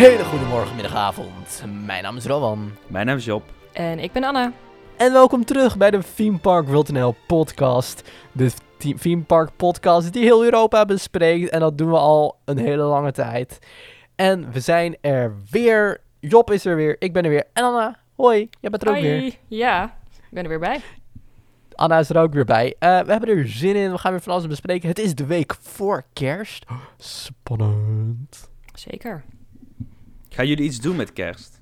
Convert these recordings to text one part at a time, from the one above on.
hele goede morgen, middag, avond. Mijn naam is Rowan. Mijn naam is Job. En ik ben Anne. En welkom terug bij de Theme Park World NL podcast. De theme- Park podcast die heel Europa bespreekt. En dat doen we al een hele lange tijd. En we zijn er weer. Job is er weer, ik ben er weer. En Anna, hoi, jij bent er ook Hoi. weer. Ja, ik ben er weer bij. Anna is er ook weer bij. Eh, we hebben er zin in, we gaan weer van alles bespreken. Het is de week voor kerst. Spannend. Zeker. Gaan jullie iets doen met kerst?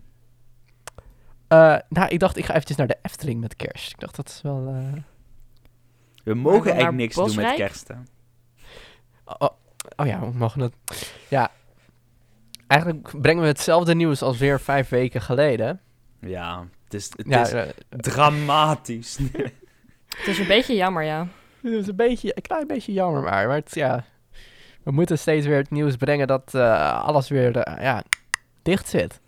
Eh, nou, ik dacht, ik ga eventjes naar de Efteling met kerst. Ik dacht, dat is wel... eh, We mogen eigenlijk niks doen met kerst. Hè? Oh, oh ja, we mogen het. Ja. Eigenlijk brengen we hetzelfde nieuws als weer vijf weken geleden. Ja, het is, het ja, is eh, dramatisch. Het is een beetje jammer, ja. het is een beetje, een klein beetje jammer, maar, maar het, ja, we moeten steeds weer het nieuws brengen dat eh, alles weer, ja, dicht zit.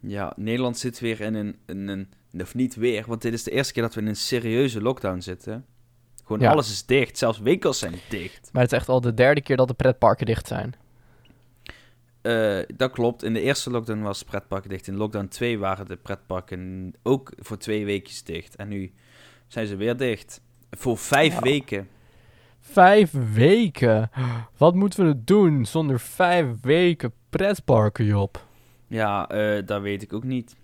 ja, Nederland zit weer in een, in een... Of niet weer, want dit is de eerste keer dat we in een serieuze lockdown zitten. Gewoon Ja. alles is dicht, zelfs winkels zijn dicht. Maar het is echt al de derde keer dat de pretparken dicht zijn. Eh, dat klopt, in de eerste lockdown was het pretparken dicht. In lockdown 2 waren de pretparken ook voor twee weekjes dicht. En nu zijn ze weer dicht. Voor vijf Ja. weken. Vijf weken. Wat moeten we doen zonder vijf weken pretparken, Job? Ja, eh, dat weet ik ook niet.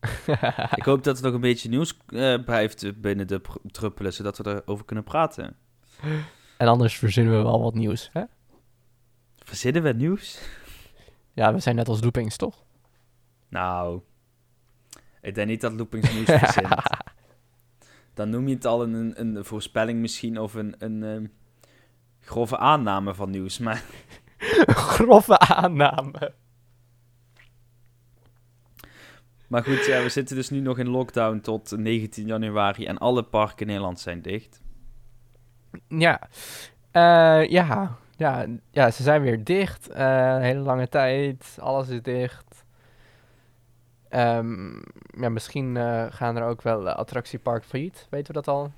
Ik hoop dat er nog een beetje nieuws eh, blijft binnen de druppelen, zodat we erover kunnen praten. en anders verzinnen we wel wat nieuws, hè? Verzinnen we nieuws? Ja, we zijn net als loopings, toch? Nou, ik denk niet dat Loopings nieuws verzint. Dan noem je het al een, een voorspelling misschien of een, een ehm, grove aanname van nieuws. Maar Grove aanname. Maar goed, ja, we zitten dus nu nog in lockdown tot 19 januari en alle parken in Nederland zijn dicht. Ja. Eh, ja. Ja, ja, ze zijn weer dicht. eh, een hele lange tijd. Alles is dicht. Ehm, ja, misschien eh, gaan er ook wel eh, attractiepark failliet. Weten we dat al?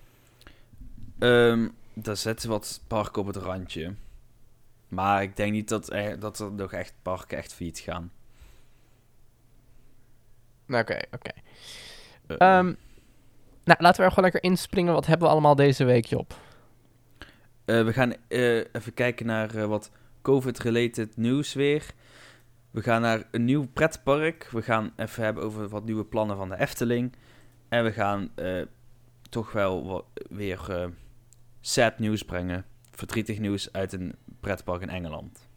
Ehm daar zetten wat parken op het randje. Maar ik denk niet dat er, dat er nog echt parken echt failliet gaan. Oké, oké. Eh, Ehm, nou, laten we er gewoon lekker inspringen. Wat hebben we allemaal deze week, Job? eh, we gaan eh, even kijken naar eh, wat COVID-related nieuws weer. We gaan naar een nieuw pretpark. We gaan even hebben over wat nieuwe plannen van de Efteling. En we gaan eh, toch wel wat, weer eh, sad nieuws brengen. Verdrietig nieuws uit een pretpark in Engeland.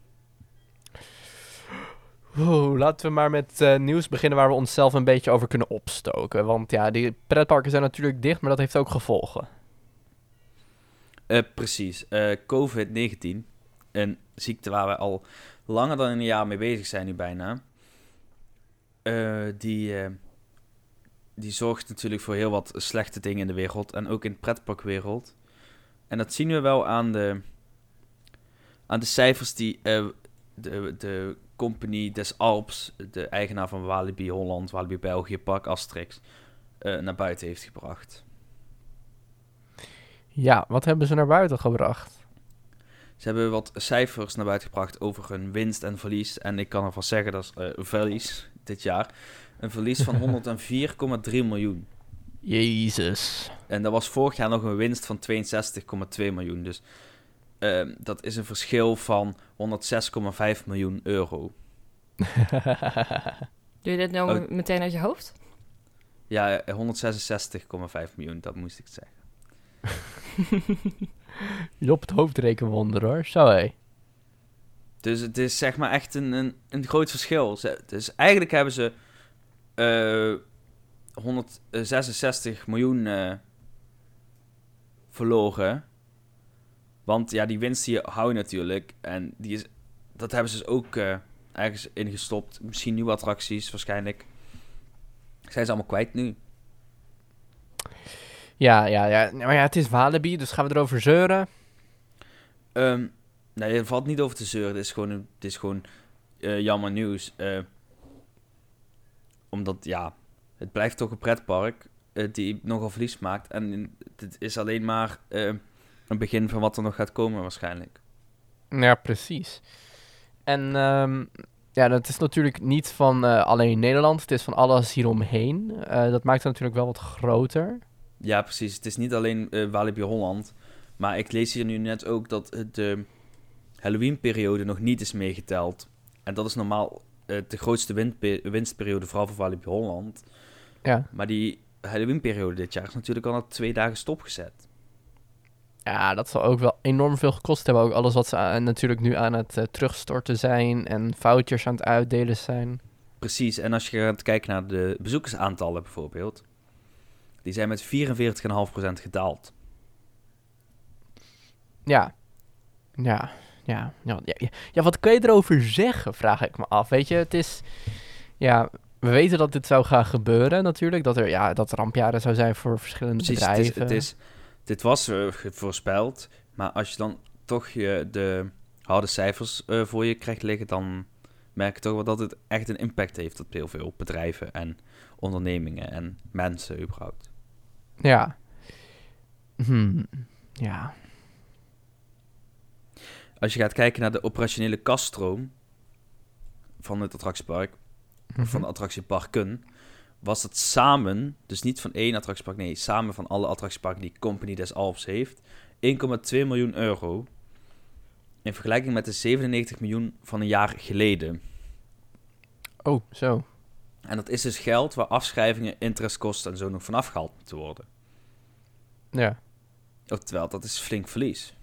Oeh, laten we maar met eh, nieuws beginnen waar we onszelf een beetje over kunnen opstoken. Want ja, die pretparken zijn natuurlijk dicht, maar dat heeft ook gevolgen. Eh, precies. Eh, COVID-19. Een ziekte waar we al langer dan een jaar mee bezig zijn nu bijna. Die, die zorgt natuurlijk voor heel wat slechte dingen in de wereld. En ook in de pretparkwereld. En dat zien we wel aan de, aan de cijfers die de, de company des Alps, de eigenaar van Walibi Holland, Walibi België, Park Asterix, eh, naar buiten heeft gebracht. Ja, wat hebben ze naar buiten gebracht? Ze hebben wat cijfers naar buiten gebracht over hun winst en verlies. En ik kan ervan zeggen, dat is eh, verlies dit jaar. Een verlies van 104,3 miljoen. Jezus. En dat was vorig jaar nog een winst van 62,2 miljoen. Dus ehm, dat is een verschil van 106,5 miljoen euro. Doe je dit nou Oh. meteen uit je hoofd? Ja, eh, 166,5 miljoen, dat moest ik zeggen. Job het hoofdrekenwonder hoor. Zo hé. Dus het is zeg maar echt een, een, een groot verschil. Dus eigenlijk hebben ze eh 166 miljoen eh, verloren. Want ja, die winst die hou je natuurlijk. En die is, dat hebben ze dus ook eh, ergens ingestopt. Misschien nieuwe attracties waarschijnlijk. Zijn ze allemaal kwijt nu. Ja, ja, ja. Maar ja, het is Walibi, dus gaan we erover zeuren. Ehm nee, er valt niet over te zeuren. Het is gewoon, het is gewoon eh, jammer nieuws. Eh, omdat, ja, het blijft toch een pretpark die nogal verlies maakt. En het is alleen maar een begin van wat er nog gaat komen waarschijnlijk. Ja, precies. En ehm, Ja, dat is natuurlijk niet van eh, alleen Nederland. Het is van alles hieromheen. Eh dat maakt het natuurlijk wel wat groter. Ja, precies. Het is niet alleen eh Walibi Holland. Maar ik lees hier nu net ook dat de Halloween-periode nog niet is meegeteld. En dat is normaal de grootste winstperiode, vooral voor Walibi Holland. Ja. Maar die Halloween-periode dit jaar is natuurlijk al na twee dagen stopgezet. Ja, dat zal ook wel enorm veel gekost hebben. Ook alles wat ze aan- natuurlijk nu aan het eh, terugstorten zijn en foutjes aan het uitdelen zijn. Precies. En als je gaat kijken naar de bezoekersaantallen bijvoorbeeld. Die zijn met 44,5% gedaald. Ja. Ja. Ja, ja, ja, wat kun je erover zeggen, vraag ik me af. Weet je, het is... Ja, we weten dat dit zou gaan gebeuren natuurlijk. Dat er ja, dat rampjaren zou zijn voor verschillende Precies, het bedrijven. is, het is, dit was eh, voorspeld, maar als je dan toch je de harde cijfers eh, voor je krijgt liggen, dan merk je toch wel dat het echt een impact heeft op heel veel bedrijven en ondernemingen en mensen überhaupt. Ja. Hmm. Ja. Als je gaat kijken naar de operationele kaststroom van het attractiepark, van Mhm. de attractieparken, was het samen, dus niet van één attractiepark, nee, samen van alle attractieparken die Company des Alps heeft, 1,2 miljoen euro. In vergelijking met de 97 miljoen van een jaar geleden. Oh, zo. En dat is dus geld waar afschrijvingen, interestkosten en zo nog vanaf gehaald moeten worden. Ja. Oftewel, dat is flink verlies.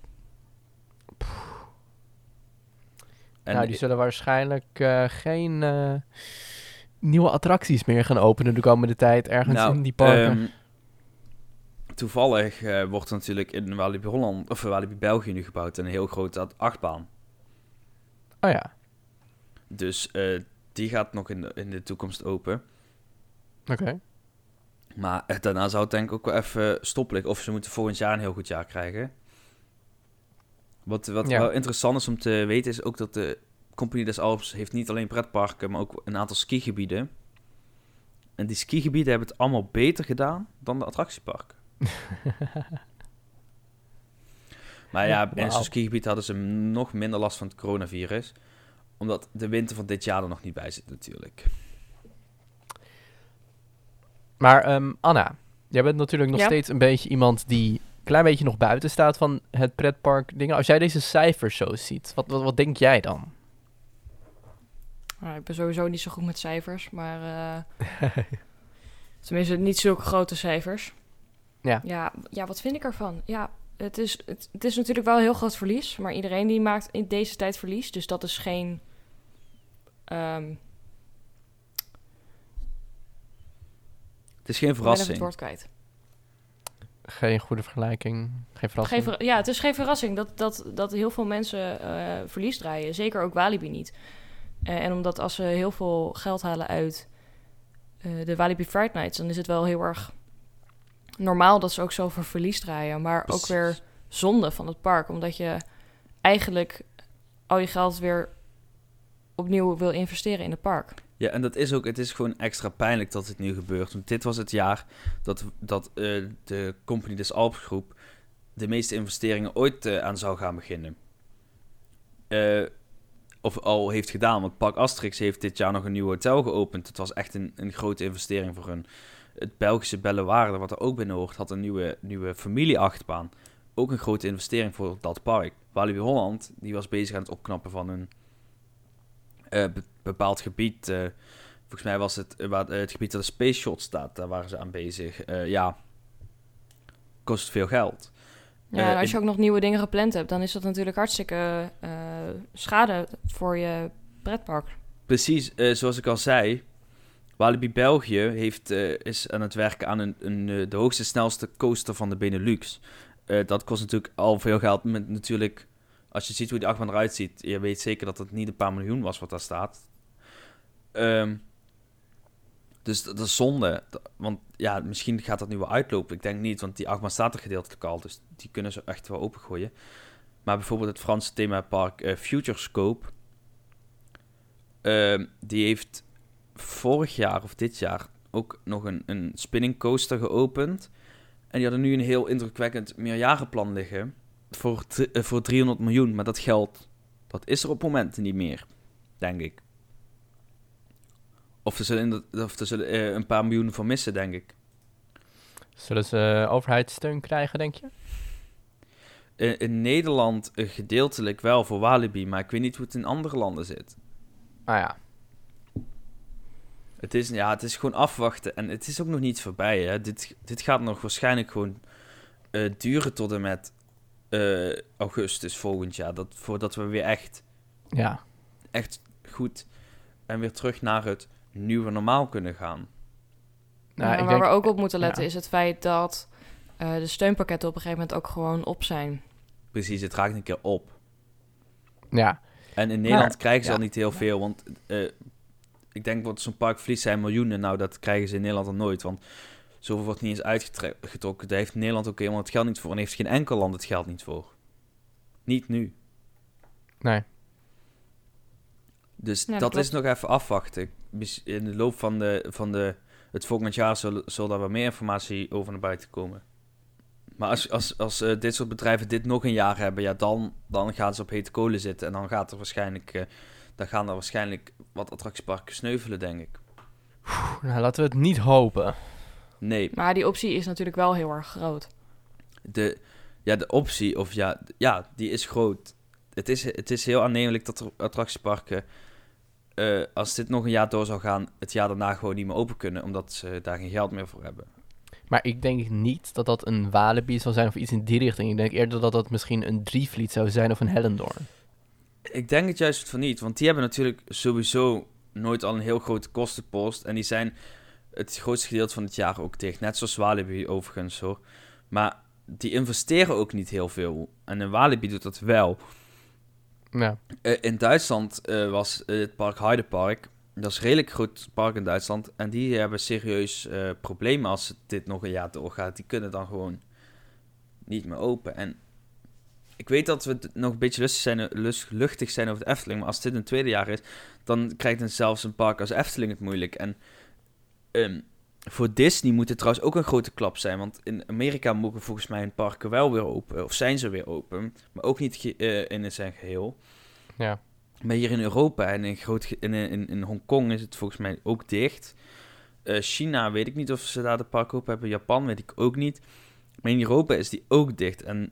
En nou, die zullen waarschijnlijk eh, geen eh, nieuwe attracties meer gaan openen de komende tijd ergens Nou, in die parken. ehm, toevallig eh, wordt er natuurlijk in Walibi Holland, of Walibi België nu gebouwd een heel grote achtbaan. oh ja, Dus eh, die gaat nog in de, in de toekomst open. oké. Maar eh, daarna zou het denk ik ook wel even stoppen liggen. Of ze moeten volgend jaar een heel goed jaar krijgen. Wat, wat Ja. wel interessant is om te weten is ook dat de Compagnie des Alps heeft niet alleen pretparken, maar ook een aantal skigebieden. En die skigebieden hebben het allemaal beter gedaan dan de attractieparken. Maar ja, in Wauw. zo'n skigebied hadden ze nog minder last van het coronavirus. Omdat de winter van dit jaar er nog niet bij zit natuurlijk. Maar ehm, Anna, jij bent natuurlijk nog Ja? steeds een beetje iemand die een klein beetje nog buiten staat van het pretpark dingen. Als jij deze cijfers zo ziet, wat, wat, wat denk jij dan? Nou, ik ben sowieso niet zo goed met cijfers, maar... eh, tenminste, niet zulke grote cijfers. Ja. ja. Ja, wat vind ik ervan? Ja, het is, het, het is natuurlijk wel een heel groot verlies. Maar iedereen die maakt in deze tijd verlies. Dus dat is geen... ehm, Het is geen ik ben even het verrassing. woord kwijt. Geen goede vergelijking, geen verrassing. Geen ver- ja, het is geen verrassing dat, dat, dat heel veel mensen eh, verlies draaien. Zeker ook Walibi niet. Eh, en omdat als ze heel veel geld halen uit eh, de Walibi Friday Nights... dan is het wel heel erg normaal dat ze ook zoveel verlies draaien. Maar ook weer zonde van het park. Omdat je eigenlijk al je geld weer opnieuw wil investeren in het park. Ja, en dat is ook, het is gewoon extra pijnlijk dat het nu gebeurt. Want dit was het jaar dat, dat eh, de Company des Alps groep de meeste investeringen ooit aan zou gaan beginnen. Eh, of al heeft gedaan, want Park Asterix heeft dit jaar nog een nieuw hotel geopend. Het was echt een, een grote investering voor hun. Het Belgische Bellewaarde, wat er ook binnen hoort, had een nieuwe, nieuwe familieachtbaan. Ook een grote investering voor dat park. Walibi Holland, die was bezig aan het opknappen van een eh, be- bepaald gebied. eh, volgens mij was het eh, het gebied dat de Space Shot staat, daar waren ze aan bezig. Ja, kost veel geld. Ja, Eh, en als je ook nog nieuwe dingen gepland hebt... dan is dat natuurlijk hartstikke eh, schade voor je pretpark. Precies, eh, zoals ik al zei, Walibi België heeft, is aan het werken aan een, een, de hoogste, snelste coaster van de Benelux. Dat kost natuurlijk al veel geld. Met natuurlijk, als je ziet hoe die achtbaan eruit ziet, je weet zeker dat het niet een paar miljoen was wat daar staat. Ehm, dus dat, is zonde. Want ja, misschien gaat dat nu wel uitlopen. Ik denk niet, want die achtbaan staat er gedeeltelijk al. Dus die kunnen ze echt wel opengooien. Maar bijvoorbeeld het Franse themapark eh Futurescope. Ehm, die heeft vorig jaar of dit jaar ook nog een, een spinning coaster geopend. En die hadden nu een heel indrukwekkend meerjarenplan liggen. Voor, eh, voor 300 miljoen. Maar dat geld, dat is er op momenten niet meer. Denk ik. Of er zullen, of er zullen eh, een paar miljoen voor missen, denk ik. Zullen ze eh, overheidssteun krijgen, denk je? In, in Nederland eh, gedeeltelijk wel voor Walibi, maar ik weet niet hoe het in andere landen zit. Ah ja. Het is, ja, het is gewoon afwachten en het is ook nog niet voorbij. Hè. Dit, dit gaat nog waarschijnlijk gewoon duren tot en met augustus volgend jaar. Dat, voordat we weer echt, Ja. echt goed en weer terug naar het nieuwe normaal kunnen gaan. Nou, Ja, ik waar denk, we ook op moeten letten ja. is het feit dat eh, de steunpakketten op een gegeven moment ook gewoon op zijn. Precies, het raakt een keer op. Ja. En in Nederland Maar- krijgen ze ja. al niet heel veel, want eh, ik denk dat zo'n park verliest zijn miljoenen. Nou, dat krijgen ze in Nederland al nooit, want zoveel wordt niet eens uitgetrokken. Daar heeft Nederland ook helemaal het geld niet voor en heeft geen enkel land het geld niet voor. Niet nu. Nee. Dus Ja, dat dat klopt. is nog even afwachten. In de loop van, de, van de, het volgend jaar zal, zal daar wat meer informatie over naar buiten komen. Maar als, als, als eh, dit soort bedrijven dit nog een jaar hebben, ja, dan, dan gaan ze op hete kolen zitten. En dan, gaat er waarschijnlijk, eh, dan gaan er waarschijnlijk wat attractieparken sneuvelen, denk ik. Nou, laten we het niet hopen. Nee, Maar die optie is natuurlijk wel heel erg groot. de, ja, de optie, of ja, ja, die is groot. Het is, het is heel aannemelijk dat er attractieparken, eh, als dit nog een jaar door zou gaan, het jaar daarna gewoon niet meer open kunnen, omdat ze daar geen geld meer voor hebben. Maar ik denk niet dat dat een Walibi zal zijn of iets in die richting. Ik denk eerder dat dat misschien een Drievliet zou zijn of een Hellendoorn. Ik denk het juist van niet, want die hebben natuurlijk sowieso nooit al een heel grote kostenpost. En die zijn het grootste gedeelte van het jaar ook dicht. Net zoals Walibi overigens hoor. Maar die investeren ook niet heel veel. En een Walibi doet dat wel. Eh, in Duitsland eh, was het park Heidepark. Dat is een redelijk groot park in Duitsland. En die hebben serieus eh, problemen als dit nog een jaar doorgaat. Die kunnen dan gewoon niet meer open. En ik weet dat we nog een beetje lustig zijn, luchtig zijn over de Efteling. Maar als dit een tweede jaar is, dan krijgt dan zelfs een park als Efteling het moeilijk. En ehm, voor Disney moet het trouwens ook een grote klap zijn. Want in Amerika mogen volgens mij hun parken wel weer open. Of zijn ze weer open. Maar ook niet eh, in zijn geheel. Ja. Maar hier in Europa en in, groot, in, in, in Hongkong is het volgens mij ook dicht. Eh, China weet ik niet of ze daar de park open hebben. Japan weet ik ook niet. Maar in Europa is die ook dicht. En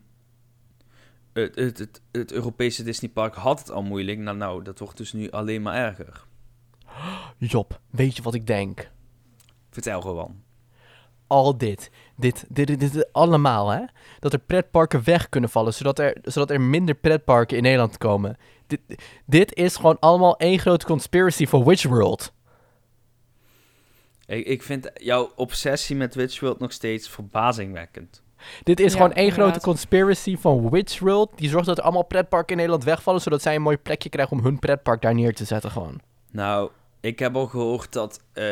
het, het, het, het Europese Disneypark had het al moeilijk. Nou, nou, dat wordt dus nu alleen maar erger. Job, weet je wat ik denk? Vertel gewoon. Al dit. Dit, dit, dit, dit allemaal, hè? Dat er pretparken weg kunnen vallen, zodat er, zodat er minder pretparken in Nederland komen. Dit, dit is gewoon allemaal één grote conspiracy voor Witch World. Ik, ik vind jouw obsessie met Witch World nog steeds verbazingwekkend. Dit is Ja, gewoon één inderdaad. grote conspiracy van Witch World. Die zorgt dat er allemaal pretparken in Nederland wegvallen, zodat zij een mooi plekje krijgen om hun pretpark daar neer te zetten gewoon. Nou, ik heb al gehoord dat eh,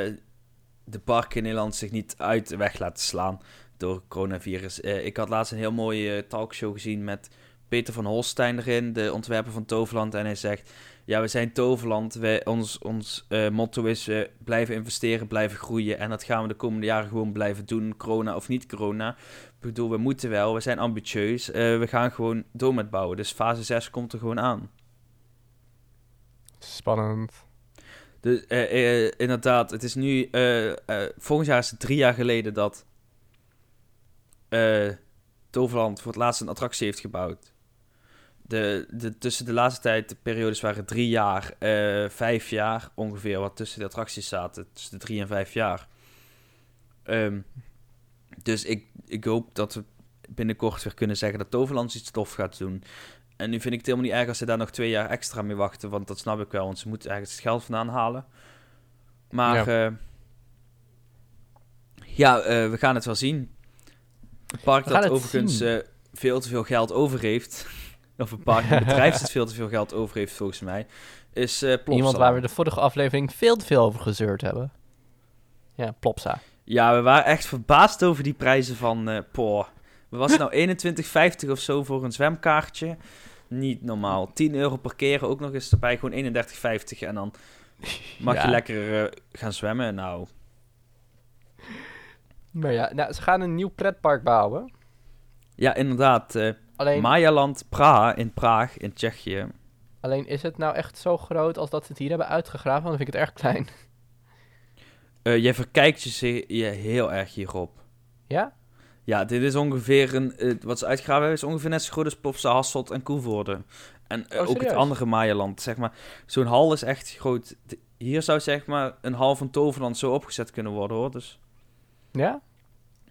de parken in Nederland zich niet uit de weg laten slaan door coronavirus. Eh, ik had laatst een heel mooie eh, talkshow gezien met Peter van Holstein erin, de ontwerper van Toverland. En hij zegt, ja, we zijn Toverland. Wij, ons ons eh, motto is blijven investeren, blijven groeien. En dat gaan we de komende jaren gewoon blijven doen, corona of niet corona. Ik bedoel, we moeten wel, we zijn ambitieus. We gaan gewoon door met bouwen. Dus fase 6 komt er gewoon aan. Spannend. Dus inderdaad, het is nu. eh, volgend jaar is het drie jaar geleden dat. Toverland voor het laatst een attractie heeft gebouwd. De, de, tussen de laatste tijd, de periodes waren drie jaar, vijf jaar ongeveer, wat tussen de attracties zaten. Tussen de drie en vijf jaar. Ehm, dus ik, ik hoop dat we binnenkort weer kunnen zeggen dat Toverland iets tof gaat doen. En nu vind ik het helemaal niet erg als ze daar nog twee jaar extra mee wachten. Want dat snap ik wel, want ze moeten eigenlijk het geld vandaan halen. Maar ja, ja eh, we gaan het wel zien. Het park We dat overigens eh, veel te veel geld over heeft. Of een park, een bedrijf dat veel te veel geld over heeft volgens mij. Is eh. Iemand waar we de vorige aflevering veel te veel over gezeurd hebben. Ja, Plopsa. Ja, we waren echt verbaasd over die prijzen van eh Poor. Was het nou 21,50 of zo voor een zwemkaartje? Niet normaal. 10 euro per keer ook nog eens erbij. Gewoon 31,50 en dan mag Ja. je lekker eh, gaan zwemmen. Nou, Maar ja, nou, ze gaan een nieuw pretpark bouwen. ja, inderdaad. eh Alleen, Mayaland Praha in Praag, in Tsjechië. alleen is het nou echt zo groot als dat ze het hier hebben uitgegraven? Dan vind ik het erg klein. Eh, jij verkijkt je, ze- je heel erg hierop. Ja? Ja, dit is ongeveer een... eh, wat ze uitgegraven hebben is ongeveer net zo groot als Plopsa, Hasselt en Koevoorde. En eh, Oh, ook het andere Maaienland, zeg maar. Zo'n hal is echt groot. Hier zou zeg maar een hal van Toverland zo opgezet kunnen worden, hoor. Dus Ja?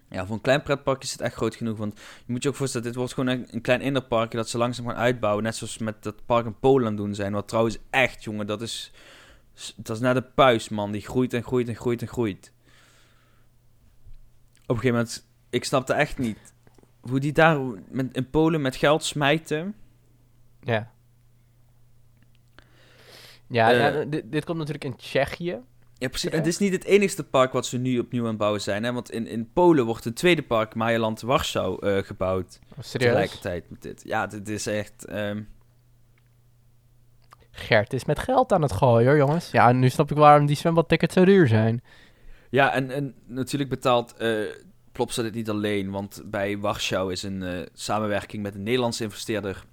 ja, voor een klein pretpark is het echt groot genoeg. Want je moet je ook voorstellen, dit wordt gewoon een, klein innerparkje dat ze langzaam gaan uitbouwen. Net zoals met dat park in Polen doen zijn. Wat trouwens echt, jongen, dat is... Dat is net een puis, man. Die groeit en groeit en groeit en groeit. Op een gegeven moment... Ik snapte echt niet hoe die daar met, in Polen met geld smijten. Ja. Ja, Eh. ja dit, dit komt natuurlijk in Tsjechië. Ja, precies. Ja. Het is niet het enigste park wat ze nu opnieuw aan het bouwen zijn. Hè? Want in, in Polen wordt een tweede park, Maaienland Warschau, eh, gebouwd. Oh, serieus? Tegelijkertijd met dit. Ja, dit is echt... ehm, Gert is met geld aan het gooien hoor, jongens. Ja, en nu snap ik waarom die zwembadtickets zo duur zijn. Ja, en, en natuurlijk betaalt eh Plopsa dit niet alleen. Want bij Warschau is een eh, samenwerking met een Nederlandse investeerder...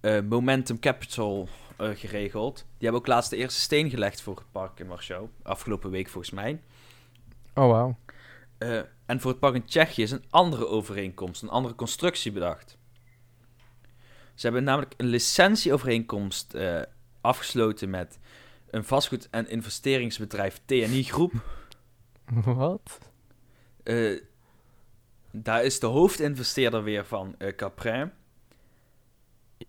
eh, Momentum Capital eh, geregeld. Die hebben ook laatst de eerste steen gelegd voor het park in Warschau. Afgelopen week volgens mij. Oh, wauw. Eh, en voor het park in Tsjechië is een andere overeenkomst, een andere constructie bedacht. Ze hebben namelijk een licentieovereenkomst afgesloten met een vastgoed- en investeringsbedrijf TNI Groep. Wat? Eh, daar is de hoofdinvesteerder weer van eh Caprin.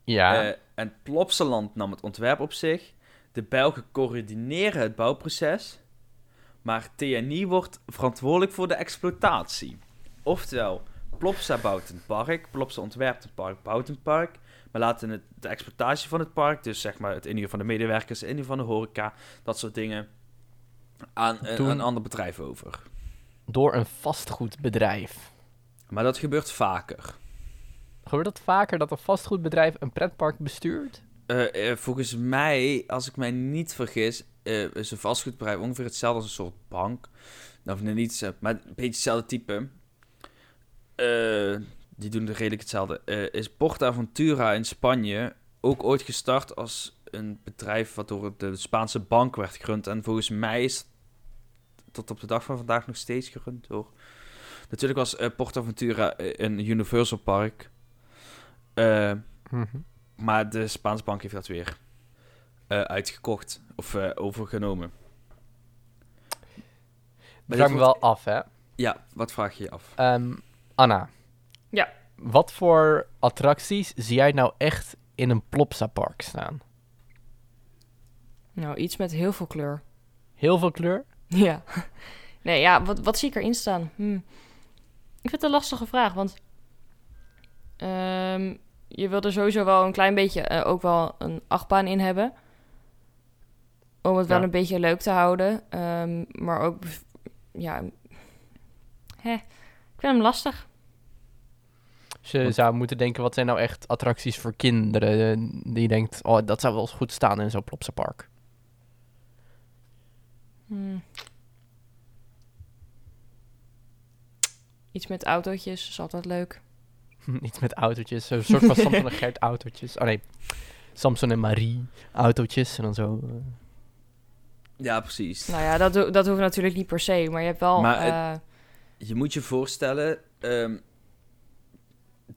Ja. Eh, en Plopsaland nam het ontwerp op zich. De Belgen coördineren het bouwproces. Maar TNI wordt verantwoordelijk voor de exploitatie. Oftewel, Plopsa bouwt een park, Plopsa ontwerpt een park, bouwt een park. Maar laten het, de exploitatie van het park, dus zeg maar het inhuren van de medewerkers, het inhuren van de horeca, dat soort dingen, aan Doen- een ander bedrijf over. Door een vastgoedbedrijf. Maar dat gebeurt vaker. Gebeurt het vaker dat een vastgoedbedrijf een pretpark bestuurt? Eh, eh, volgens mij, als ik mij niet vergis, eh, is een vastgoedbedrijf ongeveer hetzelfde als een soort bank. Of nee, niet, maar een beetje hetzelfde type. Die doen er redelijk hetzelfde. Is Portaventura in Spanje ook ooit gestart als een bedrijf wat door de Spaanse bank werd gerund. En volgens mij is het tot op de dag van vandaag nog steeds gerund door. Natuurlijk was eh, Portaventura eh, een Universal Park. Eh, Mhm. maar de Spaanse bank heeft dat weer eh, uitgekocht of eh, overgenomen. Dat dit vraag me wordt- wel af, hè. Ja, wat vraag je je af? Ehm, Anna. Ja. Wat voor attracties zie jij nou echt in een Plopsa-park staan? Nou, iets met heel veel kleur. Heel veel kleur? Ja. Nee, ja, wat, wat zie ik erin staan? Hm. Ik vind het een lastige vraag, want ehm, je wil er sowieso wel een klein beetje eh, ook wel een achtbaan in hebben. Om het wel een beetje leuk te houden. Ehm, maar ook, ja, hè, ik vind hem lastig. Je Want- zou moeten denken, wat zijn nou echt attracties voor kinderen? eh, Die je denkt, oh, dat zou wel eens goed staan in zo'n Plopsa-park. Hm. Iets met autootjes is altijd leuk. Iets met autootjes, zo'n soort van Samson en Gert autootjes. Oh nee, Samson en Marie autootjes en dan zo. eh. Ja, precies. Nou ja, dat, ho- dat hoeft natuurlijk niet per se, maar je hebt wel... Maar het- eh, Je moet je voorstellen, ehm,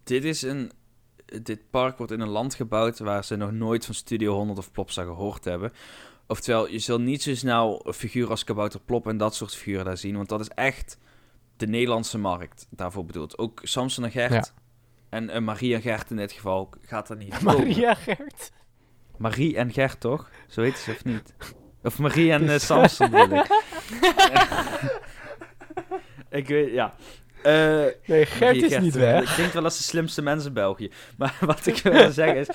dit is een... Dit park wordt in een land gebouwd waar ze nog nooit van Studio 100 of Plopsa gehoord hebben. Oftewel, je zult niet zo snel figuren als Kabouter Plop en dat soort figuren daar zien, want dat is echt de Nederlandse markt daarvoor bedoeld. Ook Samson en Gert Ja. en eh, Marie en Gert in dit geval gaat er niet. Maria Gert. Marie en Gert, toch? Zo heet ze of niet? Of Marie en eh, Samson, wil ik. ik weet, ja. Eh, Nee, Gert Marie is niet weg. Het klinkt wel als de slimste mensen in België. Maar wat ik wil zeggen is...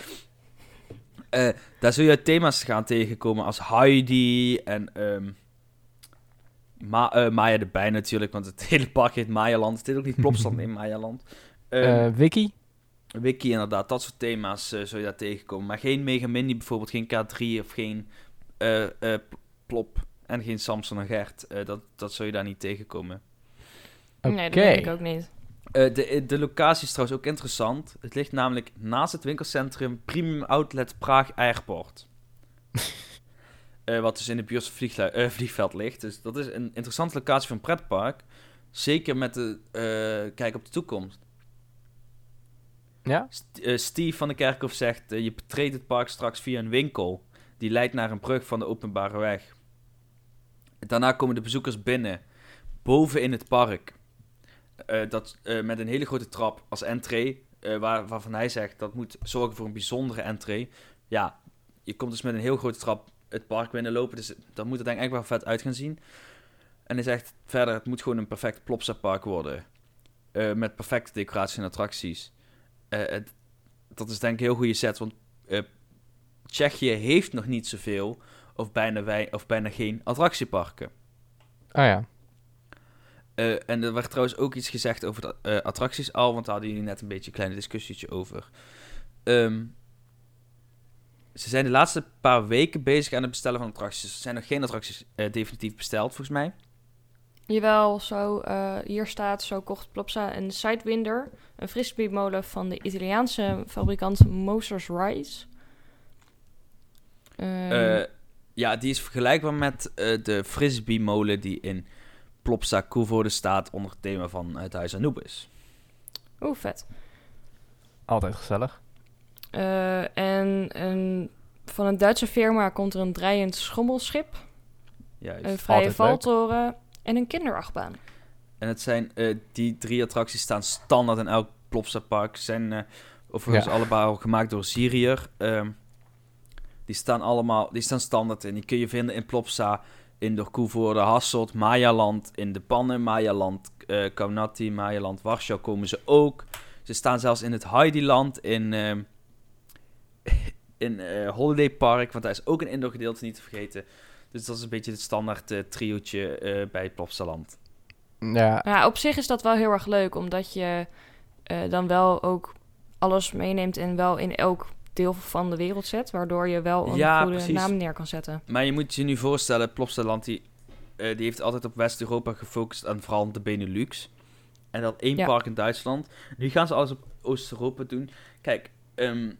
daar zul je thema's gaan tegenkomen als Heidi en... ehm Ma eh, Maya de Bij natuurlijk, want het hele park heet Mayaland. Het heet ook niet Plopsland in Mayaland. Ehm, Eh, Vicky? Wiki inderdaad, dat soort thema's eh, zul je daar tegenkomen. Maar geen Mega Mini bijvoorbeeld, geen K3 of geen eh, eh, Plop en geen Samson en Gert. Eh, dat, dat zul je daar niet tegenkomen. Oké. Nee, dat denk ik ook niet. Eh, de, de locatie is trouwens ook interessant. Het ligt namelijk naast het winkelcentrum Premium Outlet Praag Airport. eh, wat dus in de buurt van vliegveld ligt. Dus dat is een interessante locatie van pretpark. Zeker met de eh, kijk op de toekomst. Ja? St- eh, Steve van de Kerkhof zegt, je betreedt het park straks via een winkel. Die leidt naar een brug van de openbare weg. Daarna komen de bezoekers binnen, boven in het park. Dat, met een hele grote trap als entree, waar, waarvan hij zegt dat moet zorgen voor een bijzondere entree. Ja, je komt dus met een heel grote trap het park binnenlopen, dus dat moet er denk ik echt wel vet uit gaan zien. En hij zegt verder, het moet gewoon een perfect Plopsa park worden. Eh, met perfecte decoratie en attracties. Eh, het- dat is denk ik een heel goede set, want eh, Tsjechië heeft nog niet zoveel of bijna, wij, of bijna geen attractieparken. Oh ja. En er werd trouwens ook iets gezegd over de attracties al, want daar hadden jullie net een beetje een kleine discussietje over. Ehm, ze zijn de laatste paar weken bezig aan het bestellen van attracties. Er zijn nog geen attracties eh, definitief besteld, volgens mij. Jawel, zo, eh, hier staat, zo kocht Plopsa een Sidewinder, een frisbeemolen van de Italiaanse fabrikant Motors Rise. Ehm, Eh, ja, die is vergelijkbaar met eh, de frisbee-molen die in Plopsa Koevoorde staat onder het thema van het Huis Anubis. Oeh, vet. Altijd gezellig. Eh, en een, van een Duitse firma komt er een draaiend schommelschip, Juist. een vrije Altijd leuk. valtoren en een kinderachtbaan. En het zijn, eh, die drie attracties staan standaard in elk Plopsa park. Ze zijn eh, overigens Ja. allebei al gemaakt door Syriër. Ehm, die staan allemaal, die staan standaard in. Die kun je vinden in Plopsa, in de Koevoorde, Hasselt, Mayaland, in de Pannen, Mayaland, eh Kaunati, Mayaland, Warschau komen ze ook. Ze staan zelfs in het Heidiland, in, ehm, in eh, Holiday Park, want daar is ook een indoor gedeelte niet te vergeten. Dus dat is een beetje het standaard eh, triootje eh, bij Plopsaland. Ja, Ja, op zich is dat wel heel erg leuk, omdat je eh, dan wel ook alles meeneemt en wel in elk deel van de wereld zet, waardoor je wel een Ja, goede precies. naam neer kan zetten. Maar je moet je nu voorstellen, Plopsaland die, eh, die heeft altijd op West-Europa gefocust en vooral de Benelux. En dat één Ja. park in Duitsland. Nu gaan ze alles op Oost-Europa doen. Kijk, ehm,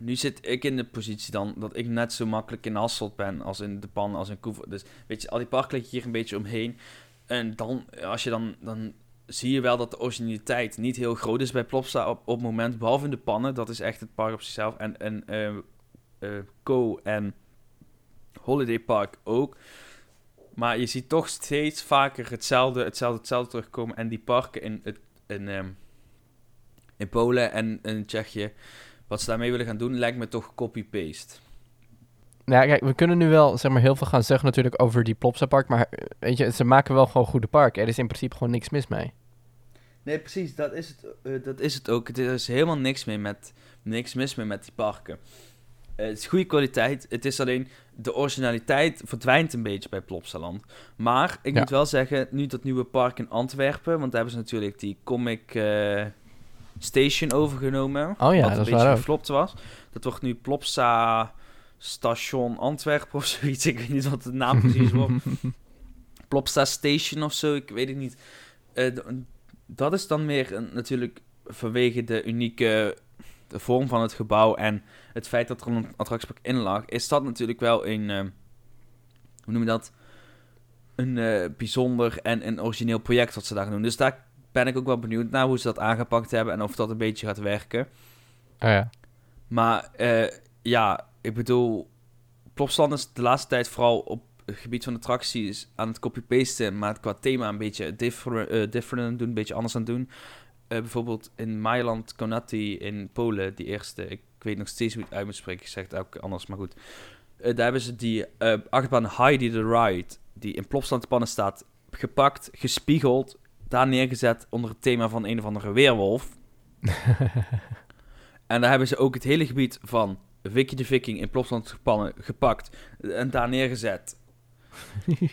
nu zit ik in de positie dan dat ik net zo makkelijk in Hasselt ben als in de Pan, als in Koevoort. Dus weet je, al die parken liggen hier een beetje omheen. En dan, als je dan, dan zie je wel dat de originaliteit niet heel groot is bij Plopsa op, op het moment. Behalve in de pannen, dat is echt het park op zichzelf. En, en eh, eh, Co en Holiday Park ook. Maar je ziet toch steeds vaker hetzelfde, hetzelfde, hetzelfde terugkomen. En die parken in, het, in, ehm, in Polen en in Tsjechië, wat ze daarmee willen gaan doen, lijkt me toch copy-paste. Nou, kijk, we kunnen nu wel zeg maar, heel veel gaan zeggen natuurlijk over die Plopsa Park. Maar weet je, ze maken wel gewoon goede parken. Er is in principe gewoon niks mis mee. Nee, precies, dat is het, eh, dat is het ook. Er is helemaal niks, mee met, niks mis mee met die parken. Eh, het is goede kwaliteit. Het is alleen de originaliteit verdwijnt een beetje bij Plopsaland. Maar ik Ja. moet wel zeggen, nu dat nieuwe park in Antwerpen, want daar hebben ze natuurlijk die Comic eh, Station overgenomen. Oh ja, wat dat een is beetje geflopt was. Dat wordt nu Plopsa Station Antwerpen of zoiets. Ik weet niet wat de naam precies wordt. Plopsa Station of zo, ik weet het niet. Eh, dat is dan meer een, natuurlijk vanwege de unieke de vorm van het gebouw en het feit dat er een attractiepark in lag, is dat natuurlijk wel een, eh, hoe noem je dat, een eh, bijzonder en een origineel project wat ze daar doen. Dus daar ben ik ook wel benieuwd naar hoe ze dat aangepakt hebben en of dat een beetje gaat werken. Oh ja. Maar eh, ja, ik bedoel, Plopsland is de laatste tijd vooral op het gebied van attracties aan het copy-pasten, maar qua thema een beetje different, eh, different het doen, een beetje anders aan doen. Eh, bijvoorbeeld in Mailand, Konati in Polen, die eerste, ik weet nog steeds hoe ik het uit moet spreken, ik zeg het ook anders, maar goed. Daar hebben ze die achtbaan Heidi the Ride, die in Plopsland pannen staat, gepakt, gespiegeld, daar neergezet onder het thema van een of andere weerwolf. En daar hebben ze ook het hele gebied van Vicky de Viking in Plopsland gepakt en daar neergezet.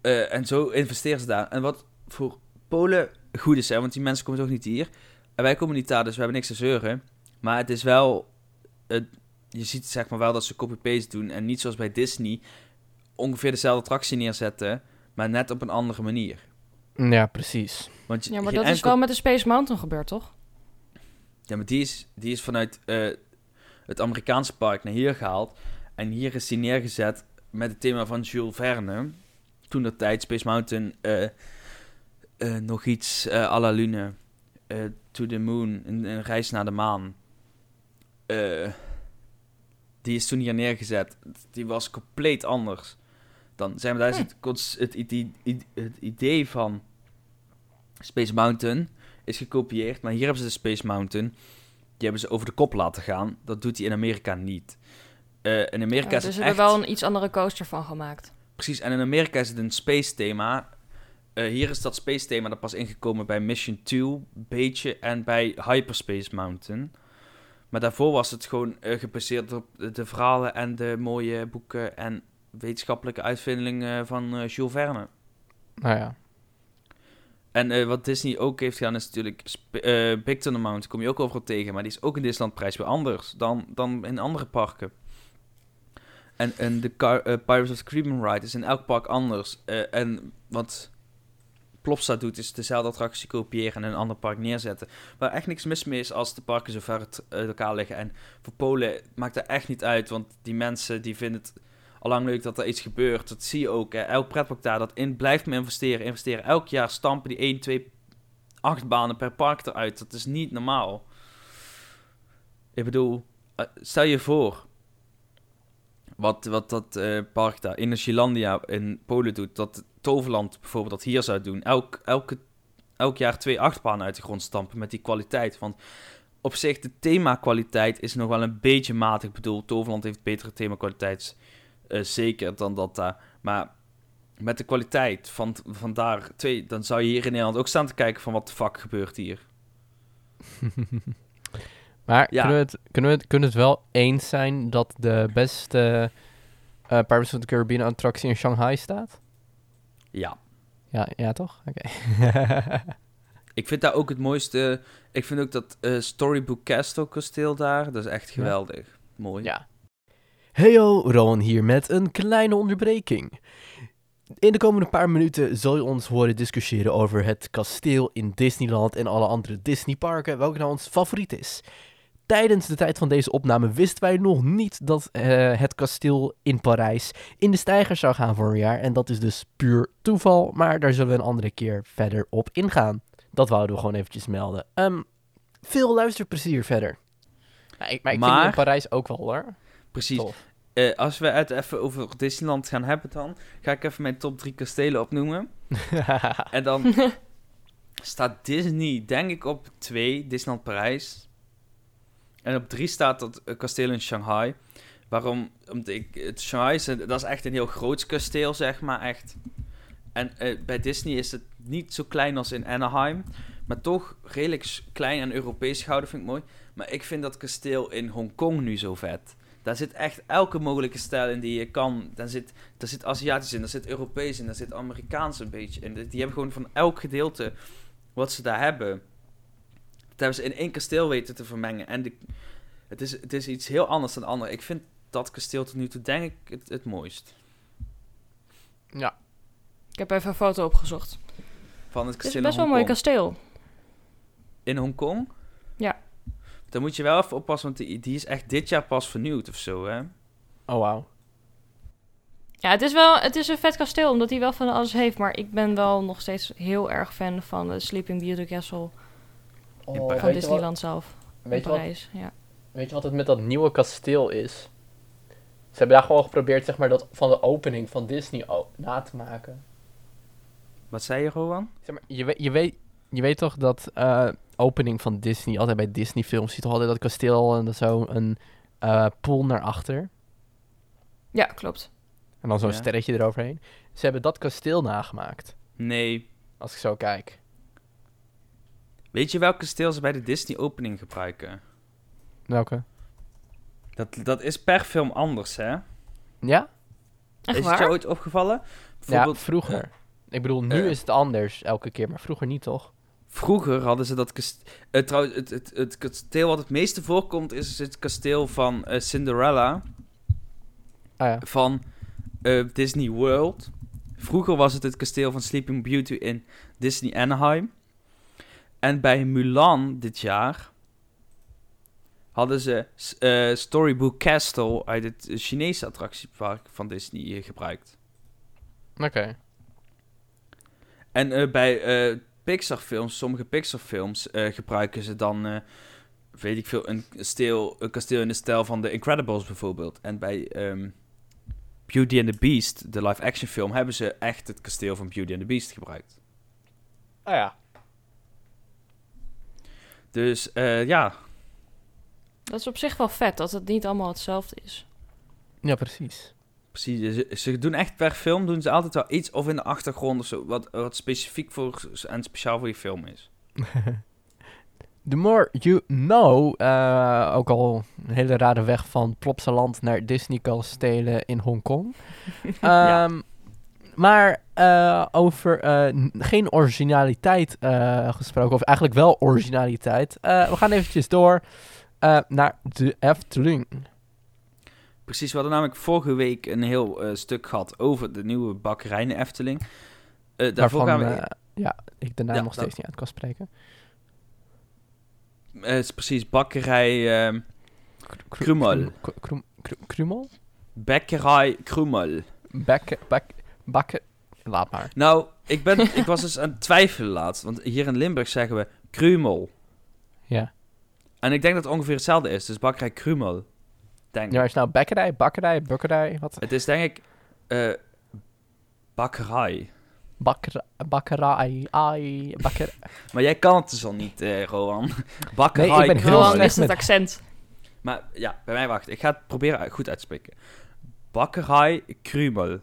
Eh, en zo investeren ze daar. En wat voor Polen goed is, hè, want die mensen komen toch niet hier. En wij komen niet daar, dus we hebben niks te zeuren. Maar het is wel... het- je ziet zeg maar wel dat ze copy-paste doen. En niet zoals bij Disney ongeveer dezelfde attractie neerzetten, maar net op een andere manier. Ja, precies. Want je- Ja, maar dat is wel met de Space Mountain gebeurd, toch? Ja, maar die is, die is vanuit eh, het Amerikaanse park naar hier gehaald. En hier is die neergezet met het thema van Jules Verne. Toen de tijd Space Mountain eh, eh, nog iets eh à la Lune. eh, to the Moon, een, een reis naar de maan. Eh, die is toen hier neergezet. Die was compleet anders. Dan zijn we daar is het, het, idee, het idee van Space Mountain is gekopieerd. Maar hier hebben ze de Space Mountain. Die hebben ze over de kop laten gaan. Dat doet hij in Amerika niet. Eh, in Amerika Ja, is dus ze echt... wel een iets andere coaster van gemaakt. Precies, en in Amerika is het een space thema. Eh, hier is dat space thema er pas ingekomen bij Mission 2, beetje, en bij Hyperspace Mountain. Maar daarvoor was het gewoon eh, gebaseerd op de verhalen en de mooie boeken en wetenschappelijke uitvindingen van eh, Jules Verne. Nou ja. En eh, wat Disney ook heeft gedaan is natuurlijk eh, Big Thunder Mountain, kom je ook overal tegen, maar die is ook in Disneyland prijs weer anders dan, dan in andere parken. En, en de Car- eh, Pirates of the Caribbean Ride is in elk park anders. Eh, en wat Plopsa doet, is dezelfde attractie kopiëren en in een ander park neerzetten. Waar echt niks mis mee is als de parken zo ver uit uit elkaar liggen. En voor Polen maakt dat echt niet uit, want die mensen die vinden het allang leuk dat er iets gebeurt. Dat zie je ook. Elk pretpark daar, dat in, blijft me investeren. Investeren. Elk jaar stampen die 1, 2, 8 banen per park eruit. Dat is niet normaal. Ik bedoel, eh, stel je voor wat, wat dat eh, park daar, Energielandia in Polen doet. Dat Toverland bijvoorbeeld dat hier zou doen. Elk, elke, elk jaar twee achtbanen uit de grond stampen met die kwaliteit. Want op zich, de themakwaliteit is nog wel een beetje matig. Ik bedoel, Toverland heeft betere themakwaliteit eh, zeker dan dat daar. Maar met de kwaliteit van, van daar twee, dan zou je hier in Nederland ook staan te kijken van wat de fuck gebeurt hier. Maar Ja. kunnen, we het, kunnen, we het, kunnen we het wel eens zijn dat de beste eh Pirates of the Caribbean attractie in Shanghai staat? Ja. Ja, ja toch? Oké. Ik vind daar ook het mooiste. Ik vind ook dat eh, Storybook Castle kasteel daar. Dat is echt Ja. geweldig. Mooi. Ja. Heyo, Rowan hier met een kleine onderbreking. In de komende paar minuten zul je ons horen discussiëren over het kasteel in Disneyland en alle andere Disneyparken, welke nou ons favoriet is. Tijdens de tijd van deze opname wisten wij nog niet dat eh, het kasteel in Parijs in de stijger zou gaan voor een jaar. En dat is dus puur toeval, maar daar zullen we een andere keer verder op ingaan. Dat wouden we gewoon eventjes melden. Ehm, veel luisterplezier verder. Ja, ik, maar ik vind Maar- in Parijs ook wel hoor. Precies. Tof. Eh, als we het even over Disneyland gaan hebben dan, ga ik even mijn top 3 kastelen opnoemen. En dan staat Disney, denk ik, op 2, Disneyland Parijs. En op 3 staat dat eh, kasteel in Shanghai. Waarom? Omdat ik, het Shanghai is, dat is echt een heel groot kasteel, zeg maar, echt. En eh, bij Disney is het niet zo klein als in Anaheim. Maar toch redelijk klein en Europees gehouden, vind ik mooi. Maar ik vind dat kasteel in Hongkong nu zo vet. Daar zit echt elke mogelijke stijl in die je kan. Daar zit, daar zit Aziatisch in, daar zit Europees in, daar zit Amerikaans een beetje in. Die hebben gewoon van elk gedeelte wat ze daar hebben. Dat hebben ze in één kasteel weten te vermengen. En de, het, is, het is iets heel anders dan de andere. Ik vind dat kasteel tot nu toe, denk ik, het, het mooist. ja. Ik heb even een foto opgezocht. Van het Het is kasteel best in wel een mooi kasteel. In Hongkong? Dan moet je wel even oppassen, want die, die is echt dit jaar pas vernieuwd of zo, hè? Oh, wauw. Ja, het is wel het is een vet kasteel, omdat hij wel van alles heeft. Maar ik ben wel nog steeds heel erg fan van de Sleeping Beauty Castle Oh, van Disneyland zelf. Weet in je, wat, Parijs, ja. weet je wat het met dat nieuwe kasteel is? Ze hebben daar gewoon geprobeerd, zeg maar, dat van de opening van Disney na te maken. Wat zei je, Rowan? Zeg maar, je, weet, je, weet, je weet toch dat eh opening van Disney, altijd bij Disney films, ziet toch altijd dat kasteel en dat zo een eh pool naar achter. Ja, klopt. En dan zo'n Ja. sterretje eroverheen. Ze hebben dat kasteel nagemaakt, Nee. als ik zo kijk. Weet je welk kasteel ze bij de Disney opening gebruiken? Welke? Dat, dat is per film anders, hè? Ja? Echt is het jou waar? ooit opgevallen? Ja, Bijvoorbeeld, vroeger. Ik bedoel, nu is het anders elke keer, maar vroeger niet, toch? Vroeger hadden ze dat kasteel... trouwens, het, het, het kasteel wat het meeste voorkomt is het kasteel van eh, Cinderella Ah ja. van eh, Disney World. Vroeger was het het kasteel van Sleeping Beauty in Disney Anaheim. En bij Mulan dit jaar hadden ze eh, Storybook Castle uit het Chinese attractiepark van Disney eh, gebruikt. Oké. En eh, bij eh Pixar films, sommige Pixar films, eh, gebruiken ze dan, eh, weet ik veel, een, steel, een kasteel in de stijl van The Incredibles bijvoorbeeld. En bij ehm, Beauty and the Beast, de live-action film, hebben ze echt het kasteel van Beauty and the Beast gebruikt. Ah ja. Dus eh, ja, Dat is op zich wel vet, dat het niet allemaal hetzelfde is. Ja, precies. Precies. Ze, ze doen echt per film doen ze altijd wel iets of in de achtergrond of zo, wat, wat specifiek voor en speciaal voor je film is. The more you know, eh, ook al een hele rare weg van Plopsaland naar Disney kastelen in Hongkong. Ja. Ehm, Maar eh, over eh, geen originaliteit eh, gesproken, of eigenlijk wel originaliteit. Eh, we gaan eventjes door eh, naar de Efteling. Precies, we hadden namelijk vorige week een heel eh, stuk gehad over de nieuwe bakkerij in de Efteling. Eh, daarvoor Waarvan gaan we... eh, ja, ik de naam Ja, nog dat- steeds niet uit kan spreken. het is precies bakkerij... ehm, Kru- Krumel. Krum- Krum- Krum- Krumel? Bakkerij Krumel. Bakken, bak, bakken, laat maar. Nou, ik, ben, ik was dus aan het twijfelen laatst. Want hier in Limburg zeggen we Krumel. Ja. En ik denk dat het ongeveer hetzelfde is. Dus bakkerij Krumel. Denk Ja, is nou bakkerij, bakkerij, bukkerij, wat? Het is denk ik... eh, bakkerij. Bakker, bakkerij, ai, bakker... Maar jij kan het dus al niet, eh Rohan. Bakkerij Nee, ik ben heel Krumel. slecht Gewoon is het met- accent. Maar ja, bij mij wacht. Ik ga het proberen goed uit te spreken. Bakkerij Krumel.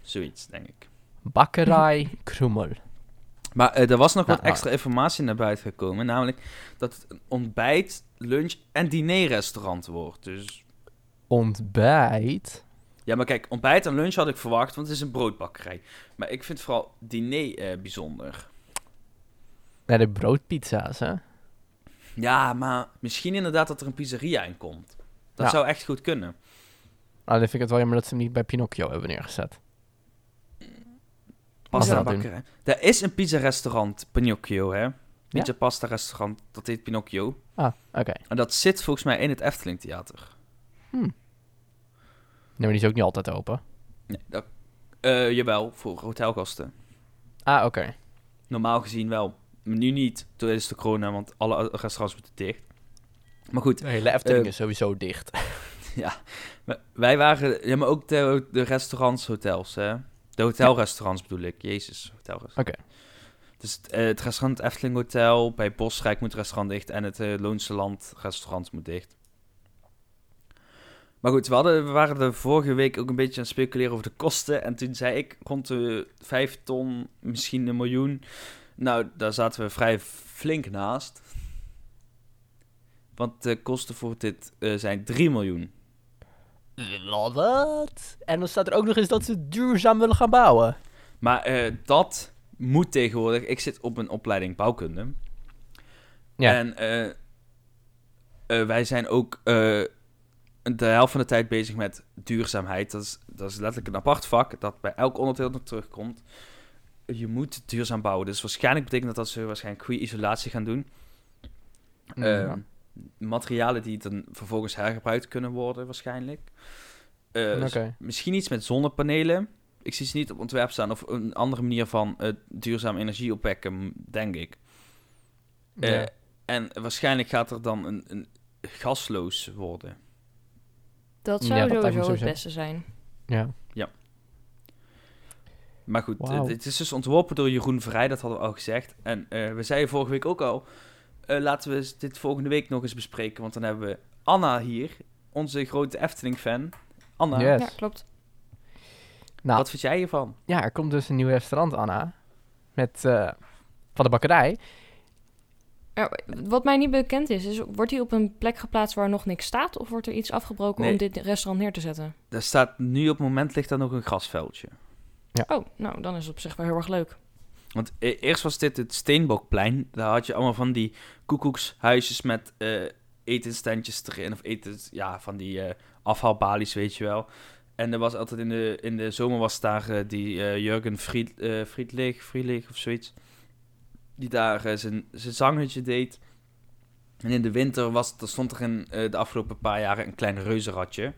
Zoiets, denk ik. Bakkerij, Krummel. Maar eh, er was nog wat extra informatie naar buiten gekomen. Namelijk dat het een ontbijt, lunch en dinerrestaurant wordt. Dus Ontbijt. ja, maar kijk, ontbijt en lunch had ik verwacht, want het is een broodbakkerij. Maar ik vind vooral diner eh, bijzonder. Naar de broodpizza's, hè? Ja, maar misschien inderdaad dat er een pizzeria in komt. Dat Ja. zou echt goed kunnen. Nou, dan vind ik het wel jammer dat ze hem niet bij Pinocchio hebben neergezet. Pasta bakkerij. Er is een pizza-restaurant, Pinocchio, hè? Pizza pasta restaurant, dat heet Pinocchio. Ah, oké. En dat zit volgens mij in het Efteling Theater. Nee, maar die is ook niet altijd open. Nee, dat, eh, jawel, voor hotelgasten. Ah, oké. Normaal gezien wel. Maar nu niet, tijdens de corona, want alle restaurants moeten dicht. Maar goed, De hele Efteling Eh, is sowieso dicht. we- wij waren... Ja, maar ook de, de restaurants, hotels, hè? De hotelrestaurants bedoel ik. Jezus, hotelrestaurants. Oké. Dus het, eh, het restaurant Efteling Hotel, bij Bosrijk moet het restaurant dicht en het Loonse Land restaurant moet dicht. Maar goed, we, hadden, we waren de vorige week ook een beetje aan het speculeren over de kosten. En toen zei ik rond de 5 ton, misschien een miljoen. Nou, daar zaten we vrij flink naast. Want de kosten voor dit eh, zijn 3 miljoen. Wat? En dan staat er ook nog eens dat ze duurzaam willen gaan bouwen. Maar eh, dat moet tegenwoordig. Ik zit op een opleiding bouwkunde. Ja. En eh, eh, wij zijn ook eh, de helft van de tijd bezig met duurzaamheid. Dat is, dat is letterlijk een apart vak dat bij elk onderdeel nog terugkomt. Je moet duurzaam bouwen. Dus waarschijnlijk betekent dat dat ze waarschijnlijk goede isolatie gaan doen. Ja. Ehm, materialen die dan vervolgens hergebruikt kunnen worden, waarschijnlijk. Eh. Misschien iets met zonnepanelen. Ik zie ze niet op ontwerp staan. Of een andere manier van eh, duurzaam energie opwekken, denk ik. Eh, Ja. En waarschijnlijk gaat er dan een, een gasloos worden. Dat Ja, zou dat me sowieso het beste zijn. ja. Maar goed, eh, het is dus ontworpen door Jeroen Vrij, dat hadden we al gezegd. En eh, we zeiden vorige week ook al, eh, laten we dit volgende week nog eens bespreken. Want dan hebben we Anna hier, onze grote Efteling-fan. Anna, Yes. Ja, klopt. Nou, wat vind jij hiervan? ja, er komt dus een nieuw restaurant, Anna. Met, eh, van de bakkerij. Er- wat mij niet bekend is, is, wordt hij op een plek geplaatst waar nog niks staat? Of wordt er iets afgebroken Nee. om dit restaurant neer te zetten? Er staat nu op het moment ligt daar nog een grasveldje. Oh, nou, dan is het op zich wel heel erg leuk. Want e- eerst was dit het Steenbokplein. Daar had je allemaal van die koekoekshuisjes met eh etenstandjes erin. Of etens, ja, van die eh afhaalbalies, weet je wel. En er was altijd in de, in de zomer was daar eh, die eh, Jurgen Fried, eh Friedlich, Friedlich of zoiets. Die daar eh, zijn, zijn zanghutje deed. En in de winter was, er stond er in eh, de afgelopen paar jaren een klein reuzenradje.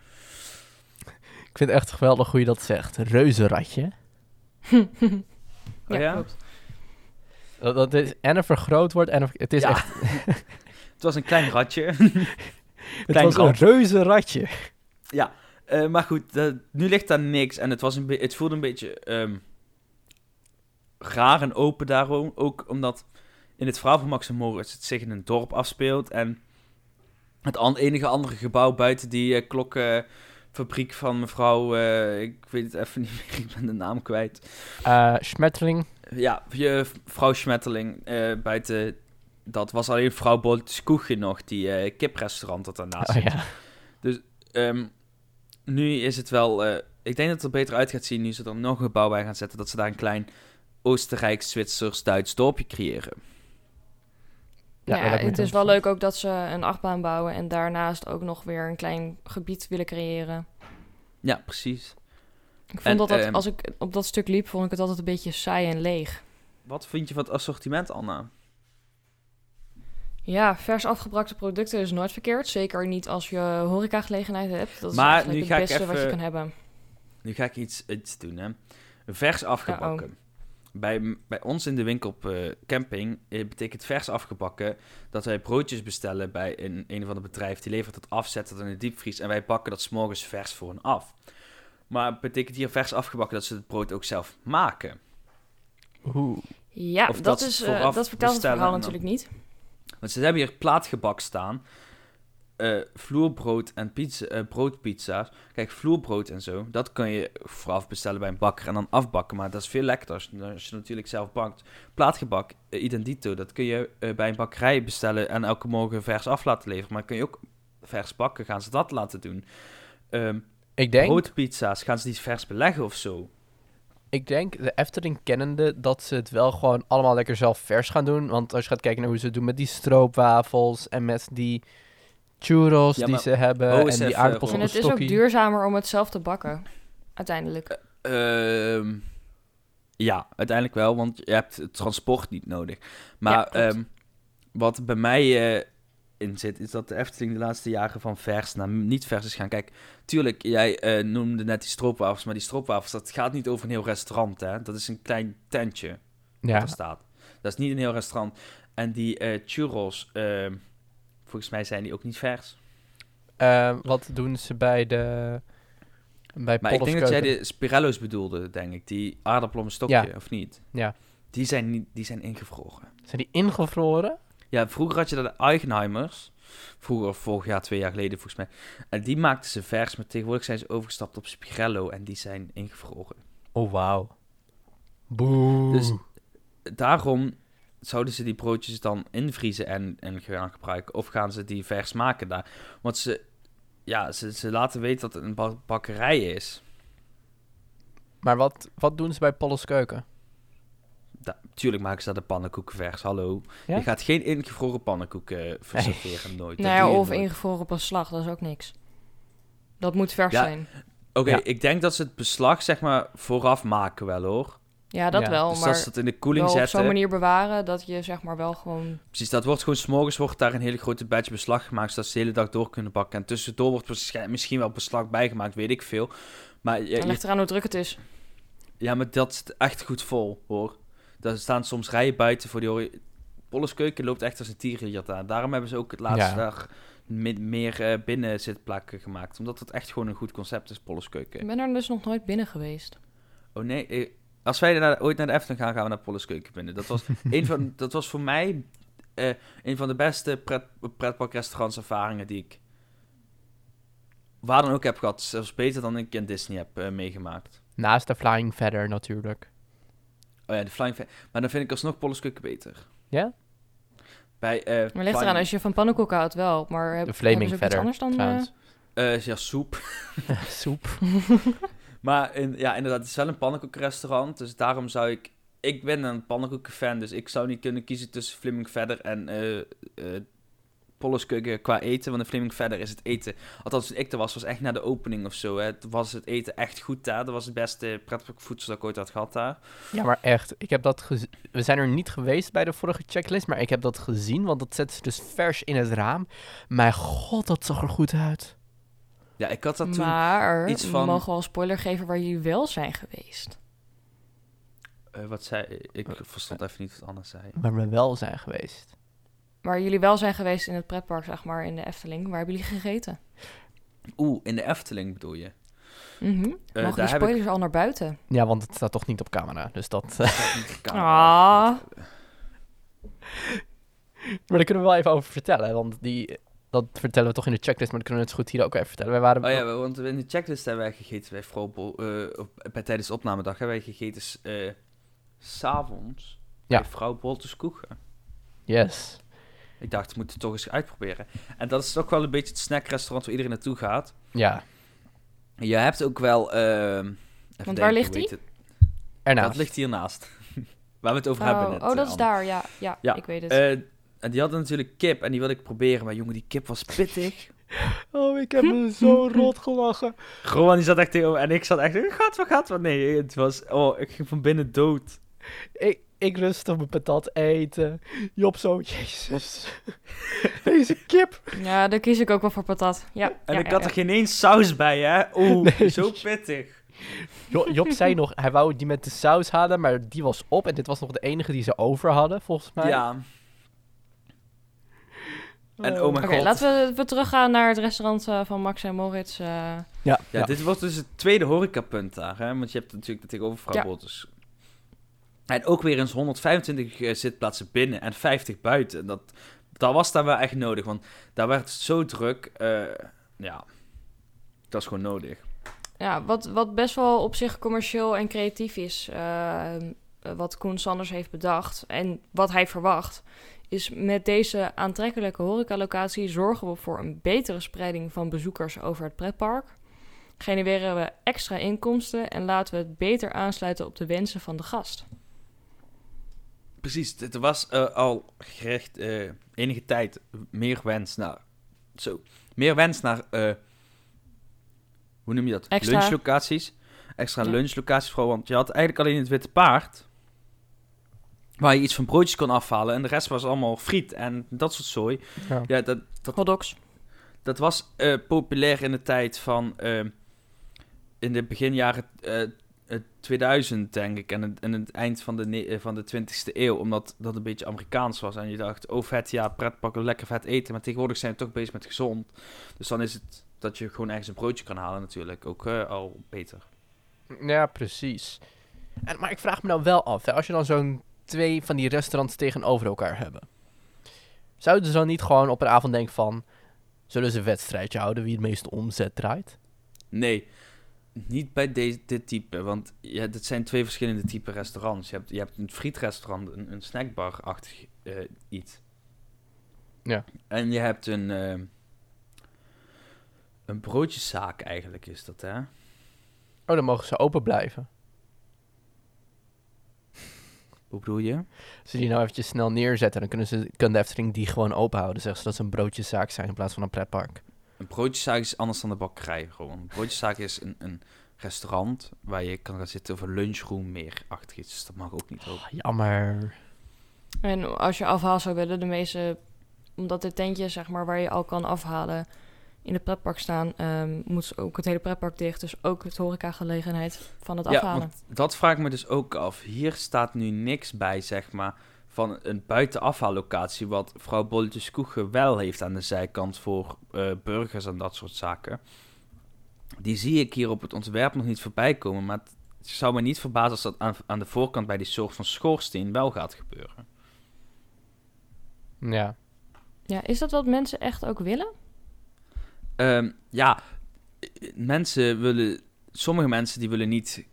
Ik vind het echt geweldig hoe je dat zegt. Reuzenradje. ja, Oh ja? klopt. Dat, dat is en een vergrootwoord en een, het is Ja. echt... Het was een klein ratje. Het was een rat. reuzenradje. ja, eh, maar goed, dat- nu ligt daar niks. En het, was een het voelde een beetje ehm, raar en open daarom. Ook omdat in het verhaal van Max en Moritz het zich in een dorp afspeelt. En het an- enige andere gebouw buiten die eh, klokkenfabriek van mevrouw... eh, ik weet het even niet meer, ik ben de naam kwijt. Eh Schmetterling. Ja, je vrouw Schmetterling buiten... Dat was alleen vrouw Boltjes Koegje nog, die kiprestaurant dat daarnaast Oh zit. ja. Ehm, nu is het wel... ik denk dat het er beter uit gaat zien nu ze er nog een gebouw bij gaan zetten. Dat ze daar een klein Oostenrijks, Zwitsers, Duits dorpje creëren. Ja, het is wel leuk ook dat ze een achtbaan bouwen en daarnaast ook nog weer een klein gebied willen creëren. Ja, precies. Ik vond En, dat, dat ehm, als ik op dat stuk liep, vond ik het altijd een beetje saai en leeg. Wat vind je van het assortiment, Anna? Ja, vers afgebrakte producten is nooit verkeerd. Zeker niet als je horecagelegenheid hebt. Dat is Maar eigenlijk nu het ga ik beste wat je even- kan hebben. Nu ga ik iets, iets doen, hè. Vers afgebakken. oh. Bij, bij ons in de winkel op eh, camping eh, betekent vers afgebakken dat wij broodjes bestellen bij een, een of ander bedrijf. Die levert het af, zet het in de diepvries en wij bakken dat s'morgens vers voor hen af. Maar betekent hier vers afgebakken dat ze het brood ook zelf maken? Oeh. Ja, Of dat, dat is, eh, vooraf dat vertelt het verhaal natuurlijk niet. Want ze hebben hier plaatgebak staan. Eh, vloerbrood en pizza, eh, broodpizza's. Kijk, vloerbrood en zo, dat kan je vooraf bestellen bij een bakker en dan afbakken. Maar dat is veel lekkerder als, als je natuurlijk zelf bakt. Plaatgebak, eh, identito, dat kun je bij een bakkerij bestellen en elke morgen vers af laten leveren. Maar kun je ook vers bakken, gaan ze dat laten doen. Ehm Ik denk, broodpizza's, gaan ze die vers beleggen of zo? ik denk, de Efteling kennende, dat ze het wel gewoon allemaal lekker zelf vers gaan doen. Want als je gaat kijken naar hoe ze het doen met die stroopwafels en met die churros Ja, die ze hebben oh, en die aardappels En het is ook duurzamer om het zelf te bakken. Uiteindelijk. Ehm, ja, uiteindelijk wel, want je hebt het transport niet nodig. Maar Ja, ehm, wat bij mij eh, in zit, is dat de Efteling de laatste jaren van vers naar niet vers is gaan. Kijk, tuurlijk, jij eh, noemde net die stroopwafels, maar die stroopwafels, dat gaat niet over een heel restaurant, hè. Dat is een klein tentje dat Ja, er staat. Dat is niet een heel restaurant. En die eh, churros, ehm, volgens mij zijn die ook niet vers. Ehm, wat doen ze bij de... Bij Maar ik denk dat jij de Spirello's bedoelde, denk ik. Die aardappel op een stokje, Ja. of niet? Ja. Die zijn, niet, die zijn ingevroren. Zijn die ingevroren? Ja, vroeger had je de Eigenheimers. Vroeger, vorig jaar, twee jaar geleden volgens mij. En die maakten ze vers, maar tegenwoordig zijn ze overgestapt op Spirello en die zijn ingevroren. Oh, wauw. Boe. Dus daarom zouden ze die broodjes dan invriezen en, en gaan gebruiken. Of gaan ze die vers maken daar. Want ze, ja, ze, ze laten weten dat het een ba- bakkerij is. Maar wat, wat doen ze bij Polles Keuken? Da tuurlijk maken ze daar de pannenkoeken vers, hallo. Ja? Je gaat geen ingevroren pannenkoeken verserveren, nooit. Dat Nou ja, of nooit. ingevroren op een slag, dat is ook niks. Dat moet vers Ja, zijn. Oké, Ja. ik denk dat ze het beslag zeg maar vooraf maken wel hoor. Ja, dat Ja, wel, dus maar dat ze het in de koeling wel op zetten. zo'n manier bewaren dat je zeg maar wel gewoon... Precies, dat wordt gewoon s'morgens wordt daar een hele grote batch beslag gemaakt, zodat ze de hele dag door kunnen bakken. En tussendoor wordt misschien wel beslag bijgemaakt, weet ik veel. Maar, je, ligt eraan hoe druk het is. ja, maar dat zit echt goed vol, hoor. Daar staan soms rijen buiten voor die... ori- Polles keuken loopt echt als een tierenlier daar. Daarom hebben ze ook het laatste Ja. dag me- meer eh, binnen zitplakken gemaakt. Omdat het echt gewoon een goed concept is, Polles keuken. Ik ben er dus nog nooit binnen geweest. Oh nee, eh, als wij naar, ooit naar de Efteling gaan, gaan we naar Polles Keuken binnen. Dat was, een van, dat was voor mij eh, een van de beste pret, pretparkrestaurantservaringen die ik waar dan ook heb gehad. Zelfs beter dan ik in Disney heb eh, meegemaakt. Naast de Flying Feather natuurlijk. Oh ja, de Flying Fa- Maar dan vind ik alsnog Polles Keuken beter. Ja? Bij, eh Maar ligt Flying- eraan, als je van pannenkoeken houdt wel. Maar heb, De Flaming Feather, anders dan... eh, ja, soep. Soep. Maar in, ja, inderdaad, het is wel een pannenkoekenrestaurant. Dus daarom zou ik... Ik ben een pannenkoekenfan, dus ik zou niet kunnen kiezen tussen Flaming Feather en Polleskeuken qua eten. Want de Flaming Feather is het eten. Althans, toen ik er was, was echt na de opening of zo. Toen was het eten echt goed daar. Dat was het beste pretparkvoedsel dat ik ooit had gehad daar. Ja, maar echt. Ik heb dat We zijn er niet geweest bij de vorige checklist, maar ik heb dat gezien, want dat zetten ze dus vers in het raam. Mijn god, dat zag er goed uit. Ja, ik had dat toen... Maar iets we van- mogen wel een spoiler geven waar jullie wel zijn geweest. eh, wat zei ik? Ik verstond even niet wat Anna zei. Waar we wel zijn geweest. Waar jullie wel zijn geweest in het pretpark, zeg maar, in de Efteling. Waar hebben jullie gegeten? Oeh, in de Efteling bedoel je? Mhm. Mogen daar die heb spoilers al naar buiten? Ja, want het staat toch niet op camera, dus dat... Ik had niet de camera. Ah. maar daar kunnen we wel even over vertellen, want die... Dat vertellen we toch in de checklist, maar dat kunnen we net zo goed hier ook even vertellen. Wij waren... Oh ja, want in de checklist hebben wij gegeten bij vrouw Bol, eh, op, bij tijdens de opnamedag hebben wij gegeten s- eh, s s'avonds Ja. bij vrouw Boltes Koegen. Yes. Ik dacht, we moeten het toch eens uitproberen. En dat is toch wel een beetje het snackrestaurant waar iedereen naartoe gaat. Ja, Je hebt ook wel... ehm, even waar ligt die? het? ernaast. Dat ligt hiernaast. waar we het over hebben Oh, net. oh, dat eh, is daar, ja. Ja, Ja, ik weet het. En die hadden natuurlijk kip en die wilde ik proberen. Maar jongen, die kip was pittig. Oh, ik heb me zo rot gelachen. Gewoon, die zat echt tegenover. En ik zat echt, gaat wat gaat wat? Nee, het was, oh, ik ging van binnen dood. Ik, ik rustig mijn patat eten. Job zo, jezus. Deze kip. Ja, daar kies ik ook wel voor patat. Ja, En ja, ik ja, had ja. er geen eens saus bij, hè? Oeh, Nee. zo pittig. Jo- Job zei nog, hij wou die met de saus halen, maar die was op. En dit was nog de enige die ze over hadden, volgens mij. Ja. En oh mijn Oké, god. laten we, we teruggaan naar het restaurant eh, van Max en Moritz. eh. Ja, Ja, ja. dit wordt dus het tweede horecapunt daar, hè? Want je hebt natuurlijk de tegenover vrouw Ja. Bolters. En ook weer eens 125 eh, zitplaatsen binnen en 50 buiten. Dat, dat was daar wel echt nodig, want daar werd het zo druk. eh, ja, dat is gewoon nodig. Ja, wat, wat best wel op zich commercieel en creatief is, eh, wat Koen Sanders heeft bedacht en wat hij verwacht, is met deze aantrekkelijke horecalocatie zorgen we voor een betere spreiding van bezoekers over het pretpark. Genereren we extra inkomsten en laten we het beter aansluiten op de wensen van de gast. Precies, het was eh, al gericht eh, enige tijd meer wens naar... Zo, meer wens naar... eh, hoe noem je dat? Extra. Lunchlocaties. Extra Ja. lunchlocaties vooral, want je had eigenlijk alleen het Witte Paard... Waar je iets van broodjes kon afhalen. En de rest was allemaal friet en dat soort zooi. Ja. Ja, dat, dat, Hotdogs. dat was eh, populair in de tijd van... eh, in de beginjaren eh, eh, 2000, denk ik. En het, en het eind van de, van de 20e eeuw. Omdat dat een beetje Amerikaans was. En je dacht, oh vet, ja, pretpakken, lekker vet eten. Maar tegenwoordig zijn we toch bezig met gezond. Dus dan is het dat je gewoon ergens een broodje kan halen natuurlijk ook eh, al beter. Ja, precies. En, maar ik vraag me nou wel af, hè, als je dan zo'n twee van die restaurants tegenover elkaar hebben. Zouden ze dan niet gewoon op een avond denken van... Zullen ze een wedstrijdje houden wie het meeste omzet draait? Nee, niet bij deze, dit type. Want ja, dit zijn twee verschillende type restaurants. Je hebt, je hebt een frietrestaurant, een, een snackbar-achtig eh, iets. Ja. En je hebt een, eh, een broodjeszaak eigenlijk is dat, hè? Oh, dan mogen ze open blijven. Hoe bedoel je? Als ze die nou eventjes snel neerzetten, dan kunnen ze, kan de Efteling die gewoon open houden. Zeggen ze dat ze een broodjeszaak zijn in plaats van een pretpark. Een broodjeszaak is anders dan de bakkerij gewoon. Een broodjeszaak is een, een restaurant waar je kan gaan zitten of een lunchroom meer achter iets. Dus dat mag ook niet open. Ah, jammer. En als je afhaal zou willen, de meeste, omdat de tentjes zeg maar, waar je al kan afhalen in het pretpark staan, ehm, moet ook het hele pretpark dicht. Dus ook het horecagelegenheid van het Ja, afhalen. want dat vraag ik me dus ook af. Hier staat nu niks bij, zeg maar, van een buitenafhaallocatie... wat vrouw Bolletjes Koegen wel heeft aan de zijkant voor eh, burgers en dat soort zaken. Die zie ik hier op het ontwerp nog niet voorbij komen... maar het zou me niet verbazen als dat aan, aan de voorkant bij die soort van schoorsteen wel gaat gebeuren. Ja. Ja, is dat wat mensen echt ook willen? Ehm, ja, mensen willen... Sommige mensen die willen niet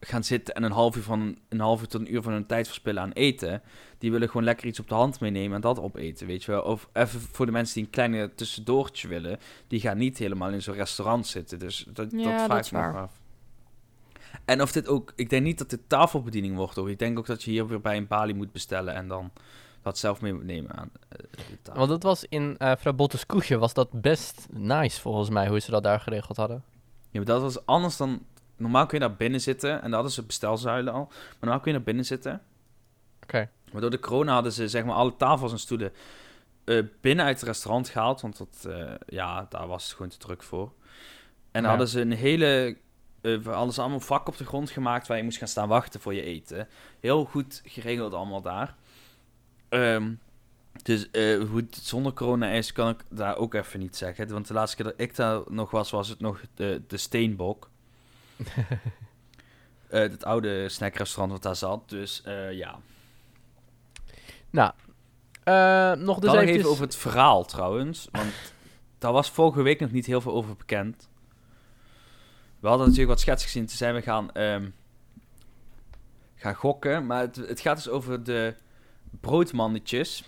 gaan zitten en een half uur, van, een half uur tot een uur van hun tijd verspillen aan eten. Die willen gewoon lekker iets op de hand meenemen en dat opeten, weet je wel. Of even voor de mensen die een kleine tussendoortje willen, die gaan niet helemaal in zo'n restaurant zitten. Dus dat, Ja, dat vraag ik me af. En of dit ook... Ik denk niet dat dit tafelbediening wordt, hoor. Ik denk ook dat je hier weer bij een balie moet bestellen en dan wat zelf mee moet nemen aan eh. Want dat was in eh Vrouw Bottes Koesje was dat best nice volgens mij, hoe ze dat daar geregeld hadden. Ja, maar dat was anders dan... Normaal kun je daar binnen zitten en dat hadden ze bestelzuilen al. Maar normaal kun je naar binnen zitten. Oké. Maar door de corona hadden ze zeg maar alle tafels en stoelen eh, binnen uit het restaurant gehaald. Want dat, ja, daar was het gewoon te druk voor. En Ja. hadden ze een hele... hadden ze allemaal vak op de grond gemaakt waar je moest gaan staan wachten voor je eten. Heel goed geregeld allemaal daar. Ehm, dus eh, hoe het zonder corona is, kan ik daar ook even niet zeggen. Want de laatste keer dat ik daar nog was, was het nog de, de Steenbok. Eh, het oude snackrestaurant wat daar zat. Dus eh, ja. Nou, nog dus eventjes... even over het verhaal trouwens. Want daar was vorige week nog niet heel veel over bekend. We hadden natuurlijk wat schets gezien. Toen zijn we gaan, ehm, gaan gokken. Maar het, het gaat dus over de broodmannetjes.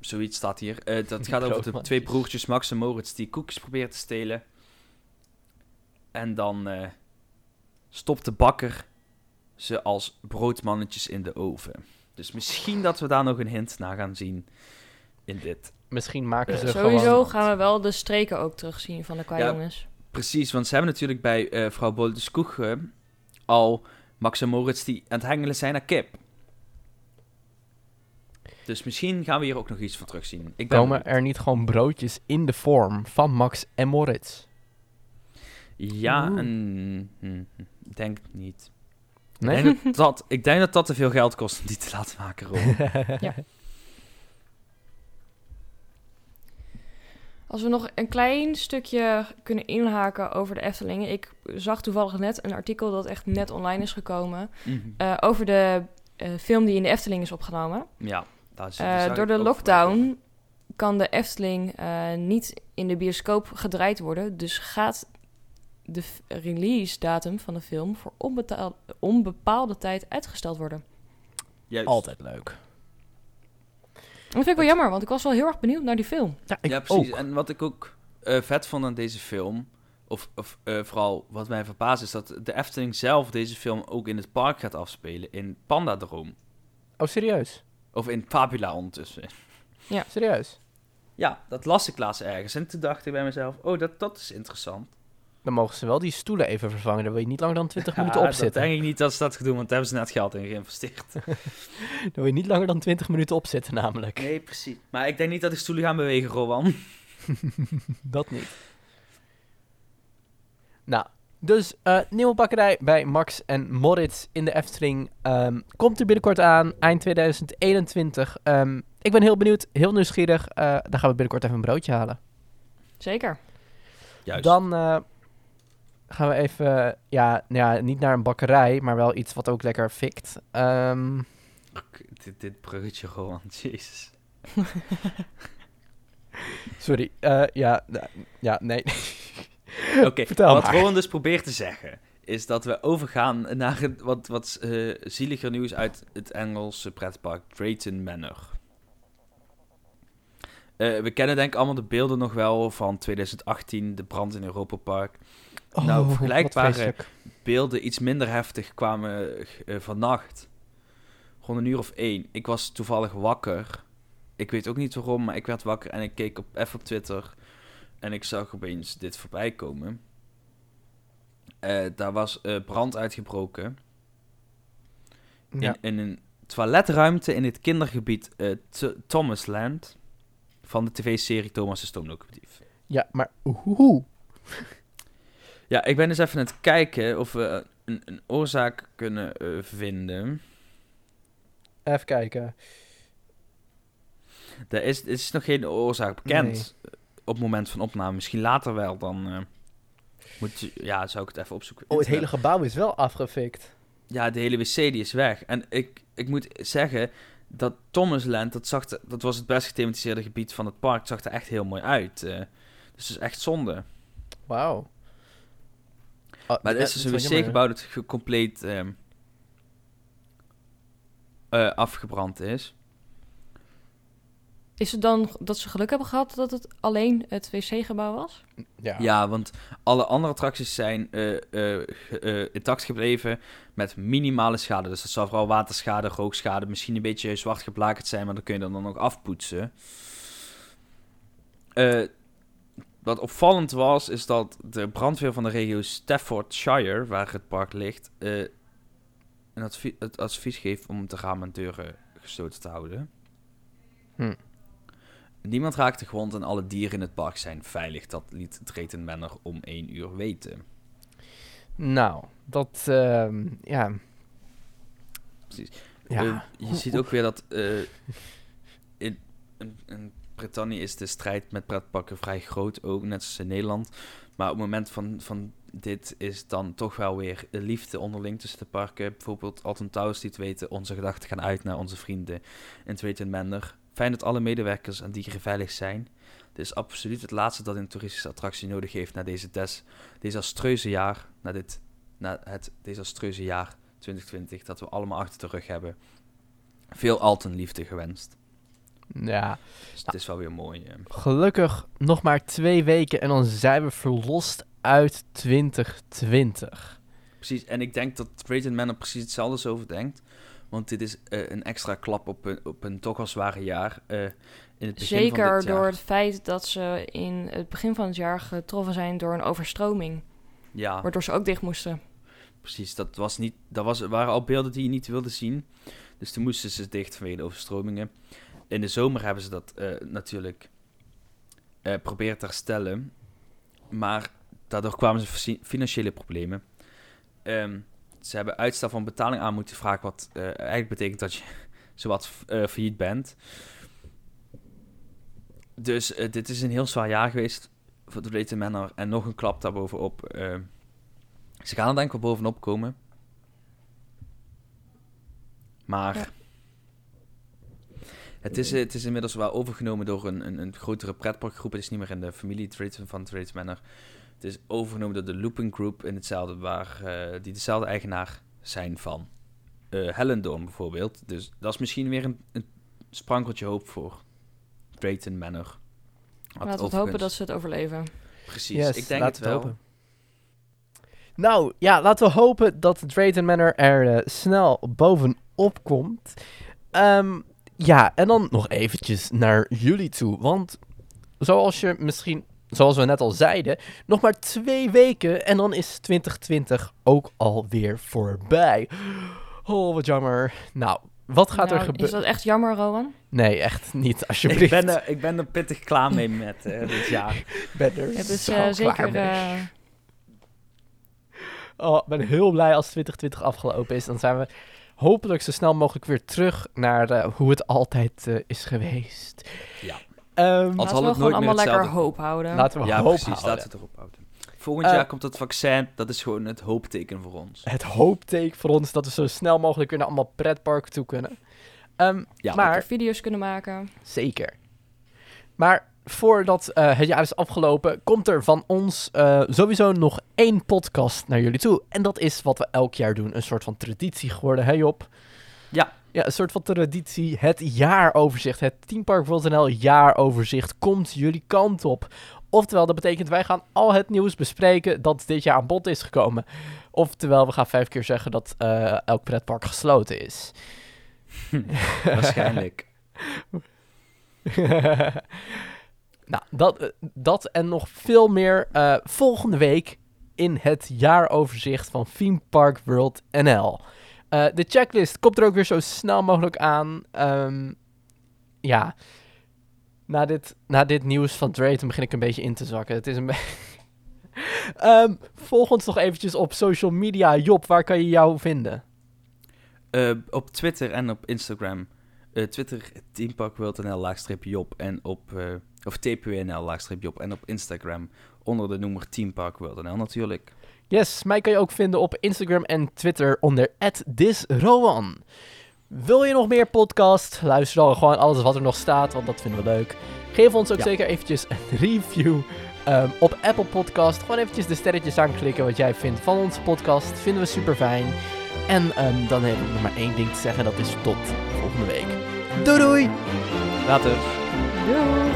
Zoiets staat hier. Eh, dat gaat over de twee broertjes Max en Moritz die koekjes proberen te stelen. En dan eh, stopt de bakker ze als broodmannetjes in de oven. Dus misschien dat we daar nog een hint naar gaan zien in dit. Misschien maken Eh, ze Sowieso gewoon... gaan we wel de streken ook terugzien van de qua Ja. jongens. Precies, want ze hebben natuurlijk bij eh vrouw Boldeskoeg eh, al Max en Moritz die aan het hengelen zijn naar kip. Dus misschien gaan we hier ook nog iets van terugzien. Ik ben Komen er niet gewoon broodjes in de vorm van Max en Moritz? Ja, Oeh. en... hm, Ik denk niet. Nee? Ik, denk dat dat, ik denk dat dat te veel geld kost om die te laten maken, Ron. Ja. Als we nog een klein stukje kunnen inhaken over de Eftelingen. Ik zag toevallig net een artikel dat echt net online is gekomen. Mhm. eh, over de eh, film die in de Efteling is opgenomen. Ja, Eh, door de lockdown kan de Efteling eh, niet in de bioscoop gedraaid worden. Dus gaat de f- release datum van de film voor onbepaalde tijd uitgesteld worden. Juist. Altijd leuk. Dat vind ik wel jammer, want ik was wel heel erg benieuwd naar die film. Ja, ik ja, precies. ook. En wat ik ook eh, vet vond aan deze film, of, of eh, vooral wat mij verbaast, is dat de Efteling zelf deze film ook in het park gaat afspelen, in Pandadroom. Oh, serieus? Of in Fabula ondertussen. Serieus? Ja, dat las ik laatst ergens. En toen dacht ik bij mezelf, oh, dat, dat is interessant. Dan mogen ze wel die stoelen even vervangen. Dan wil je niet langer dan 20 minuten Ja, opzitten. Dat denk ik niet dat ze dat gaan doen, want daar hebben ze net geld in geïnvesteerd. Dan wil je niet langer dan 20 minuten opzitten namelijk. Nee, precies. Maar ik denk niet dat de stoelen gaan bewegen, Rowan. Dat niet. Nou, dus eh, nieuwe bakkerij bij Max en Moritz in de Efteling ehm, komt er binnenkort aan, eind 2021. Ehm, ik ben heel benieuwd, heel nieuwsgierig. Eh dan gaan we binnenkort even een broodje halen. Zeker. Juist. Dan eh, gaan we even, ja, nou ja, niet naar een bakkerij, maar wel iets wat ook lekker fikt. Ehm, Dit, dit bruggetje, Rowan. Jezus. sorry, eh, ja, ja, nee. Oké, wat. Rowan dus probeert te zeggen, is dat we overgaan naar het wat, wat eh, zieliger nieuws uit het Engelse pretpark Drayton Manor. Eh, we kennen denk ik allemaal de beelden nog wel van 2018, de brand in Europa Park. Nou, Oh, vergelijkbare- wat vreselijk. Beelden iets minder heftig kwamen eh, vannacht, rond een uur of één. Ik was toevallig wakker. Ik weet ook niet waarom, maar ik werd wakker en ik keek op, even op Twitter. En ik zag opeens dit voorbij komen. Eh, daar was eh, brand uitgebroken Ja. in, in een toiletruimte in het kindergebied eh, Th- Thomasland. Van de tv-serie Thomas de Stoomlocomotief. ja, maar hoe? Ja, ik ben dus even aan het kijken of we een, een oorzaak kunnen vinden. Even kijken. Er is, is nog geen oorzaak bekend op het moment van opname. Misschien later wel, dan eh, moet je, ja, zou ik het even opzoeken. Oh, het hele gebouw is wel afgefikt. Ja, de hele wc die is weg. En ik, ik moet zeggen dat Thomasland, dat, zag dat was het best gethematiseerde gebied van het park, zag er echt heel mooi uit. eh. dus het is echt zonde. Wauw. Oh, Maar er is dus dat een wc-gebouw dat compleet ehm, eh, afgebrand is. Is het dan dat ze geluk hebben gehad dat het alleen het wc-gebouw was? Ja. Ja, want alle andere attracties zijn eh, eh, eh, intact gebleven met minimale schade. Dus dat zal vooral waterschade, rookschade, misschien een beetje zwart geblakerd zijn, maar dan kun je dat dan nog afpoetsen. Eh, wat opvallend was, is dat de brandweer van de regio Staffordshire, waar het park ligt, eh, een advie- het advies geeft om de ramen en deuren gesloten te houden. Hm. Niemand raakte gewond en alle dieren in het park zijn veilig. Dat liet Drayton Manor om één uur weten. Nou, dat, ehm, ja. Precies. Ja. Eh, je ziet ook weer dat eh, in, in, in Brittannië is de strijd met pretparken vrij groot, ook net zoals in Nederland. Maar op het moment van, van dit is dan toch wel weer liefde onderling tussen de parken. Bijvoorbeeld Alton Towers die het weten, onze gedachten gaan uit naar onze vrienden in Drayton Manor. Fijn dat alle medewerkers en dieren veilig zijn. Dit is absoluut het laatste dat een toeristische attractie nodig heeft na deze des, desastreuze jaar, na dit, na het desastreuze jaar 2020, dat we allemaal achter de rug hebben. Veel Alton liefde gewenst. ja. Dus het is wel weer mooi. eh. Gelukkig nog maar twee weken en dan zijn we verlost uit 2020. Precies, en ik denk dat Drayton Manor precies hetzelfde over denkt. Want dit is eh, een extra klap op een, op een toch wel zware jaar. eh, in het begin van Zeker dit jaar. door het feit dat ze in het begin van het jaar getroffen zijn door een overstroming. Ja, Waardoor ze ook dicht moesten. precies. Dat, was niet, dat was, waren al beelden die je niet wilde zien. Dus toen moesten ze dicht vanwege de overstromingen. In de zomer hebben ze dat eh, natuurlijk proberen te herstellen. Maar daardoor kwamen ze fi- financiële problemen. Ehm, ze hebben uitstel van betaling aan moeten vragen, wat eh, eigenlijk betekent dat je zowat eh failliet bent. Dus eh, dit is een heel zwaar jaar geweest voor de Drayton Manor. En nog een klap daarbovenop. ze gaan er denk ik wel bovenop komen. Maar... Ja. Het is, het is inmiddels wel overgenomen door een, een, een grotere pretparkgroep. Het is niet meer in de familie van Drayton Manor. Het is overgenomen door de Looping Group in hetzelfde, waar, eh, die dezelfde eigenaar zijn van eh Hellendoorn bijvoorbeeld. Dus dat is misschien weer een, een sprankeltje hoop voor Drayton Manor. Wat Laten we hopen dat ze het overleven. Precies, Yes, ik denk laten het we wel. hopen. Nou, ja, laten we hopen dat Drayton Manor er eh, snel bovenop komt. Ehm, ja, en dan nog eventjes naar jullie toe. Want zoals je misschien, zoals we net al zeiden, nog maar twee weken en dan is 2020 ook alweer voorbij. Oh, wat jammer. Nou, wat gaat er Nou, Is gebeuren? dat echt jammer, Rowan? Nee, echt niet, alsjeblieft. Ik ben, er, ik ben er pittig klaar mee met eh, dit jaar. ben er Het is zo klaar zeker... mee. eh, Oh, ik ben heel blij als 2020 afgelopen is. Dan zijn we hopelijk zo snel mogelijk weer terug naar eh, hoe het altijd is geweest. Ja. Ehm, Als laten we gewoon allemaal lekker hetzelfde. hoop houden. laten we ja, hoop precies. houden. Laten we het erop houden. Volgend Eh, jaar komt het vaccin. Dat is gewoon het hoopteken voor ons. Het hoopteken voor ons dat we zo snel mogelijk weer naar allemaal pretparken toe kunnen. Ehm, Ja, maar video's kunnen maken. Zeker. Maar voordat eh, het jaar is afgelopen, komt er van ons eh, sowieso nog één podcast naar jullie toe. En dat is wat we elk jaar doen. Een soort van traditie geworden, hè Job? Ja. Ja, een soort van traditie. Het jaaroverzicht. Het Team Park World NL jaaroverzicht komt jullie kant op. Oftewel, dat betekent wij gaan al het nieuws bespreken dat dit jaar aan bod is gekomen. Oftewel, we gaan vijf keer zeggen dat eh, elk pretpark gesloten is. Waarschijnlijk. nou, dat, eh, dat en nog veel meer eh, volgende week in het jaaroverzicht van Theme Park World NL. Eh, de checklist komt er ook weer zo snel mogelijk aan. Ehm, ja, na dit, na dit nieuws van Drayton begin ik een beetje in te zakken. Het is een beetje... Ehm, volg ons nog eventjes op social media. Job, waar kan je jou vinden? Eh, op Twitter en op Instagram. Eh, Twitter, teamparkworld.nl laagstrip Job. En op, of laagstrip Job. En op Instagram onder de noemer teamparkworld.nl natuurlijk. Yes, mij kan je ook vinden op Instagram en Twitter onder @disrowan. Wil je nog meer podcast? Luister dan gewoon alles wat er nog staat, want dat vinden we leuk. Geef ons ook Ja. zeker eventjes een review ehm, op Apple Podcast. Gewoon eventjes de sterretjes aanklikken wat jij vindt van onze podcast. Vinden we super fijn. En ehm, dan heb ik nog maar één ding te zeggen, dat is tot volgende week. Doei doei! Later. Doei!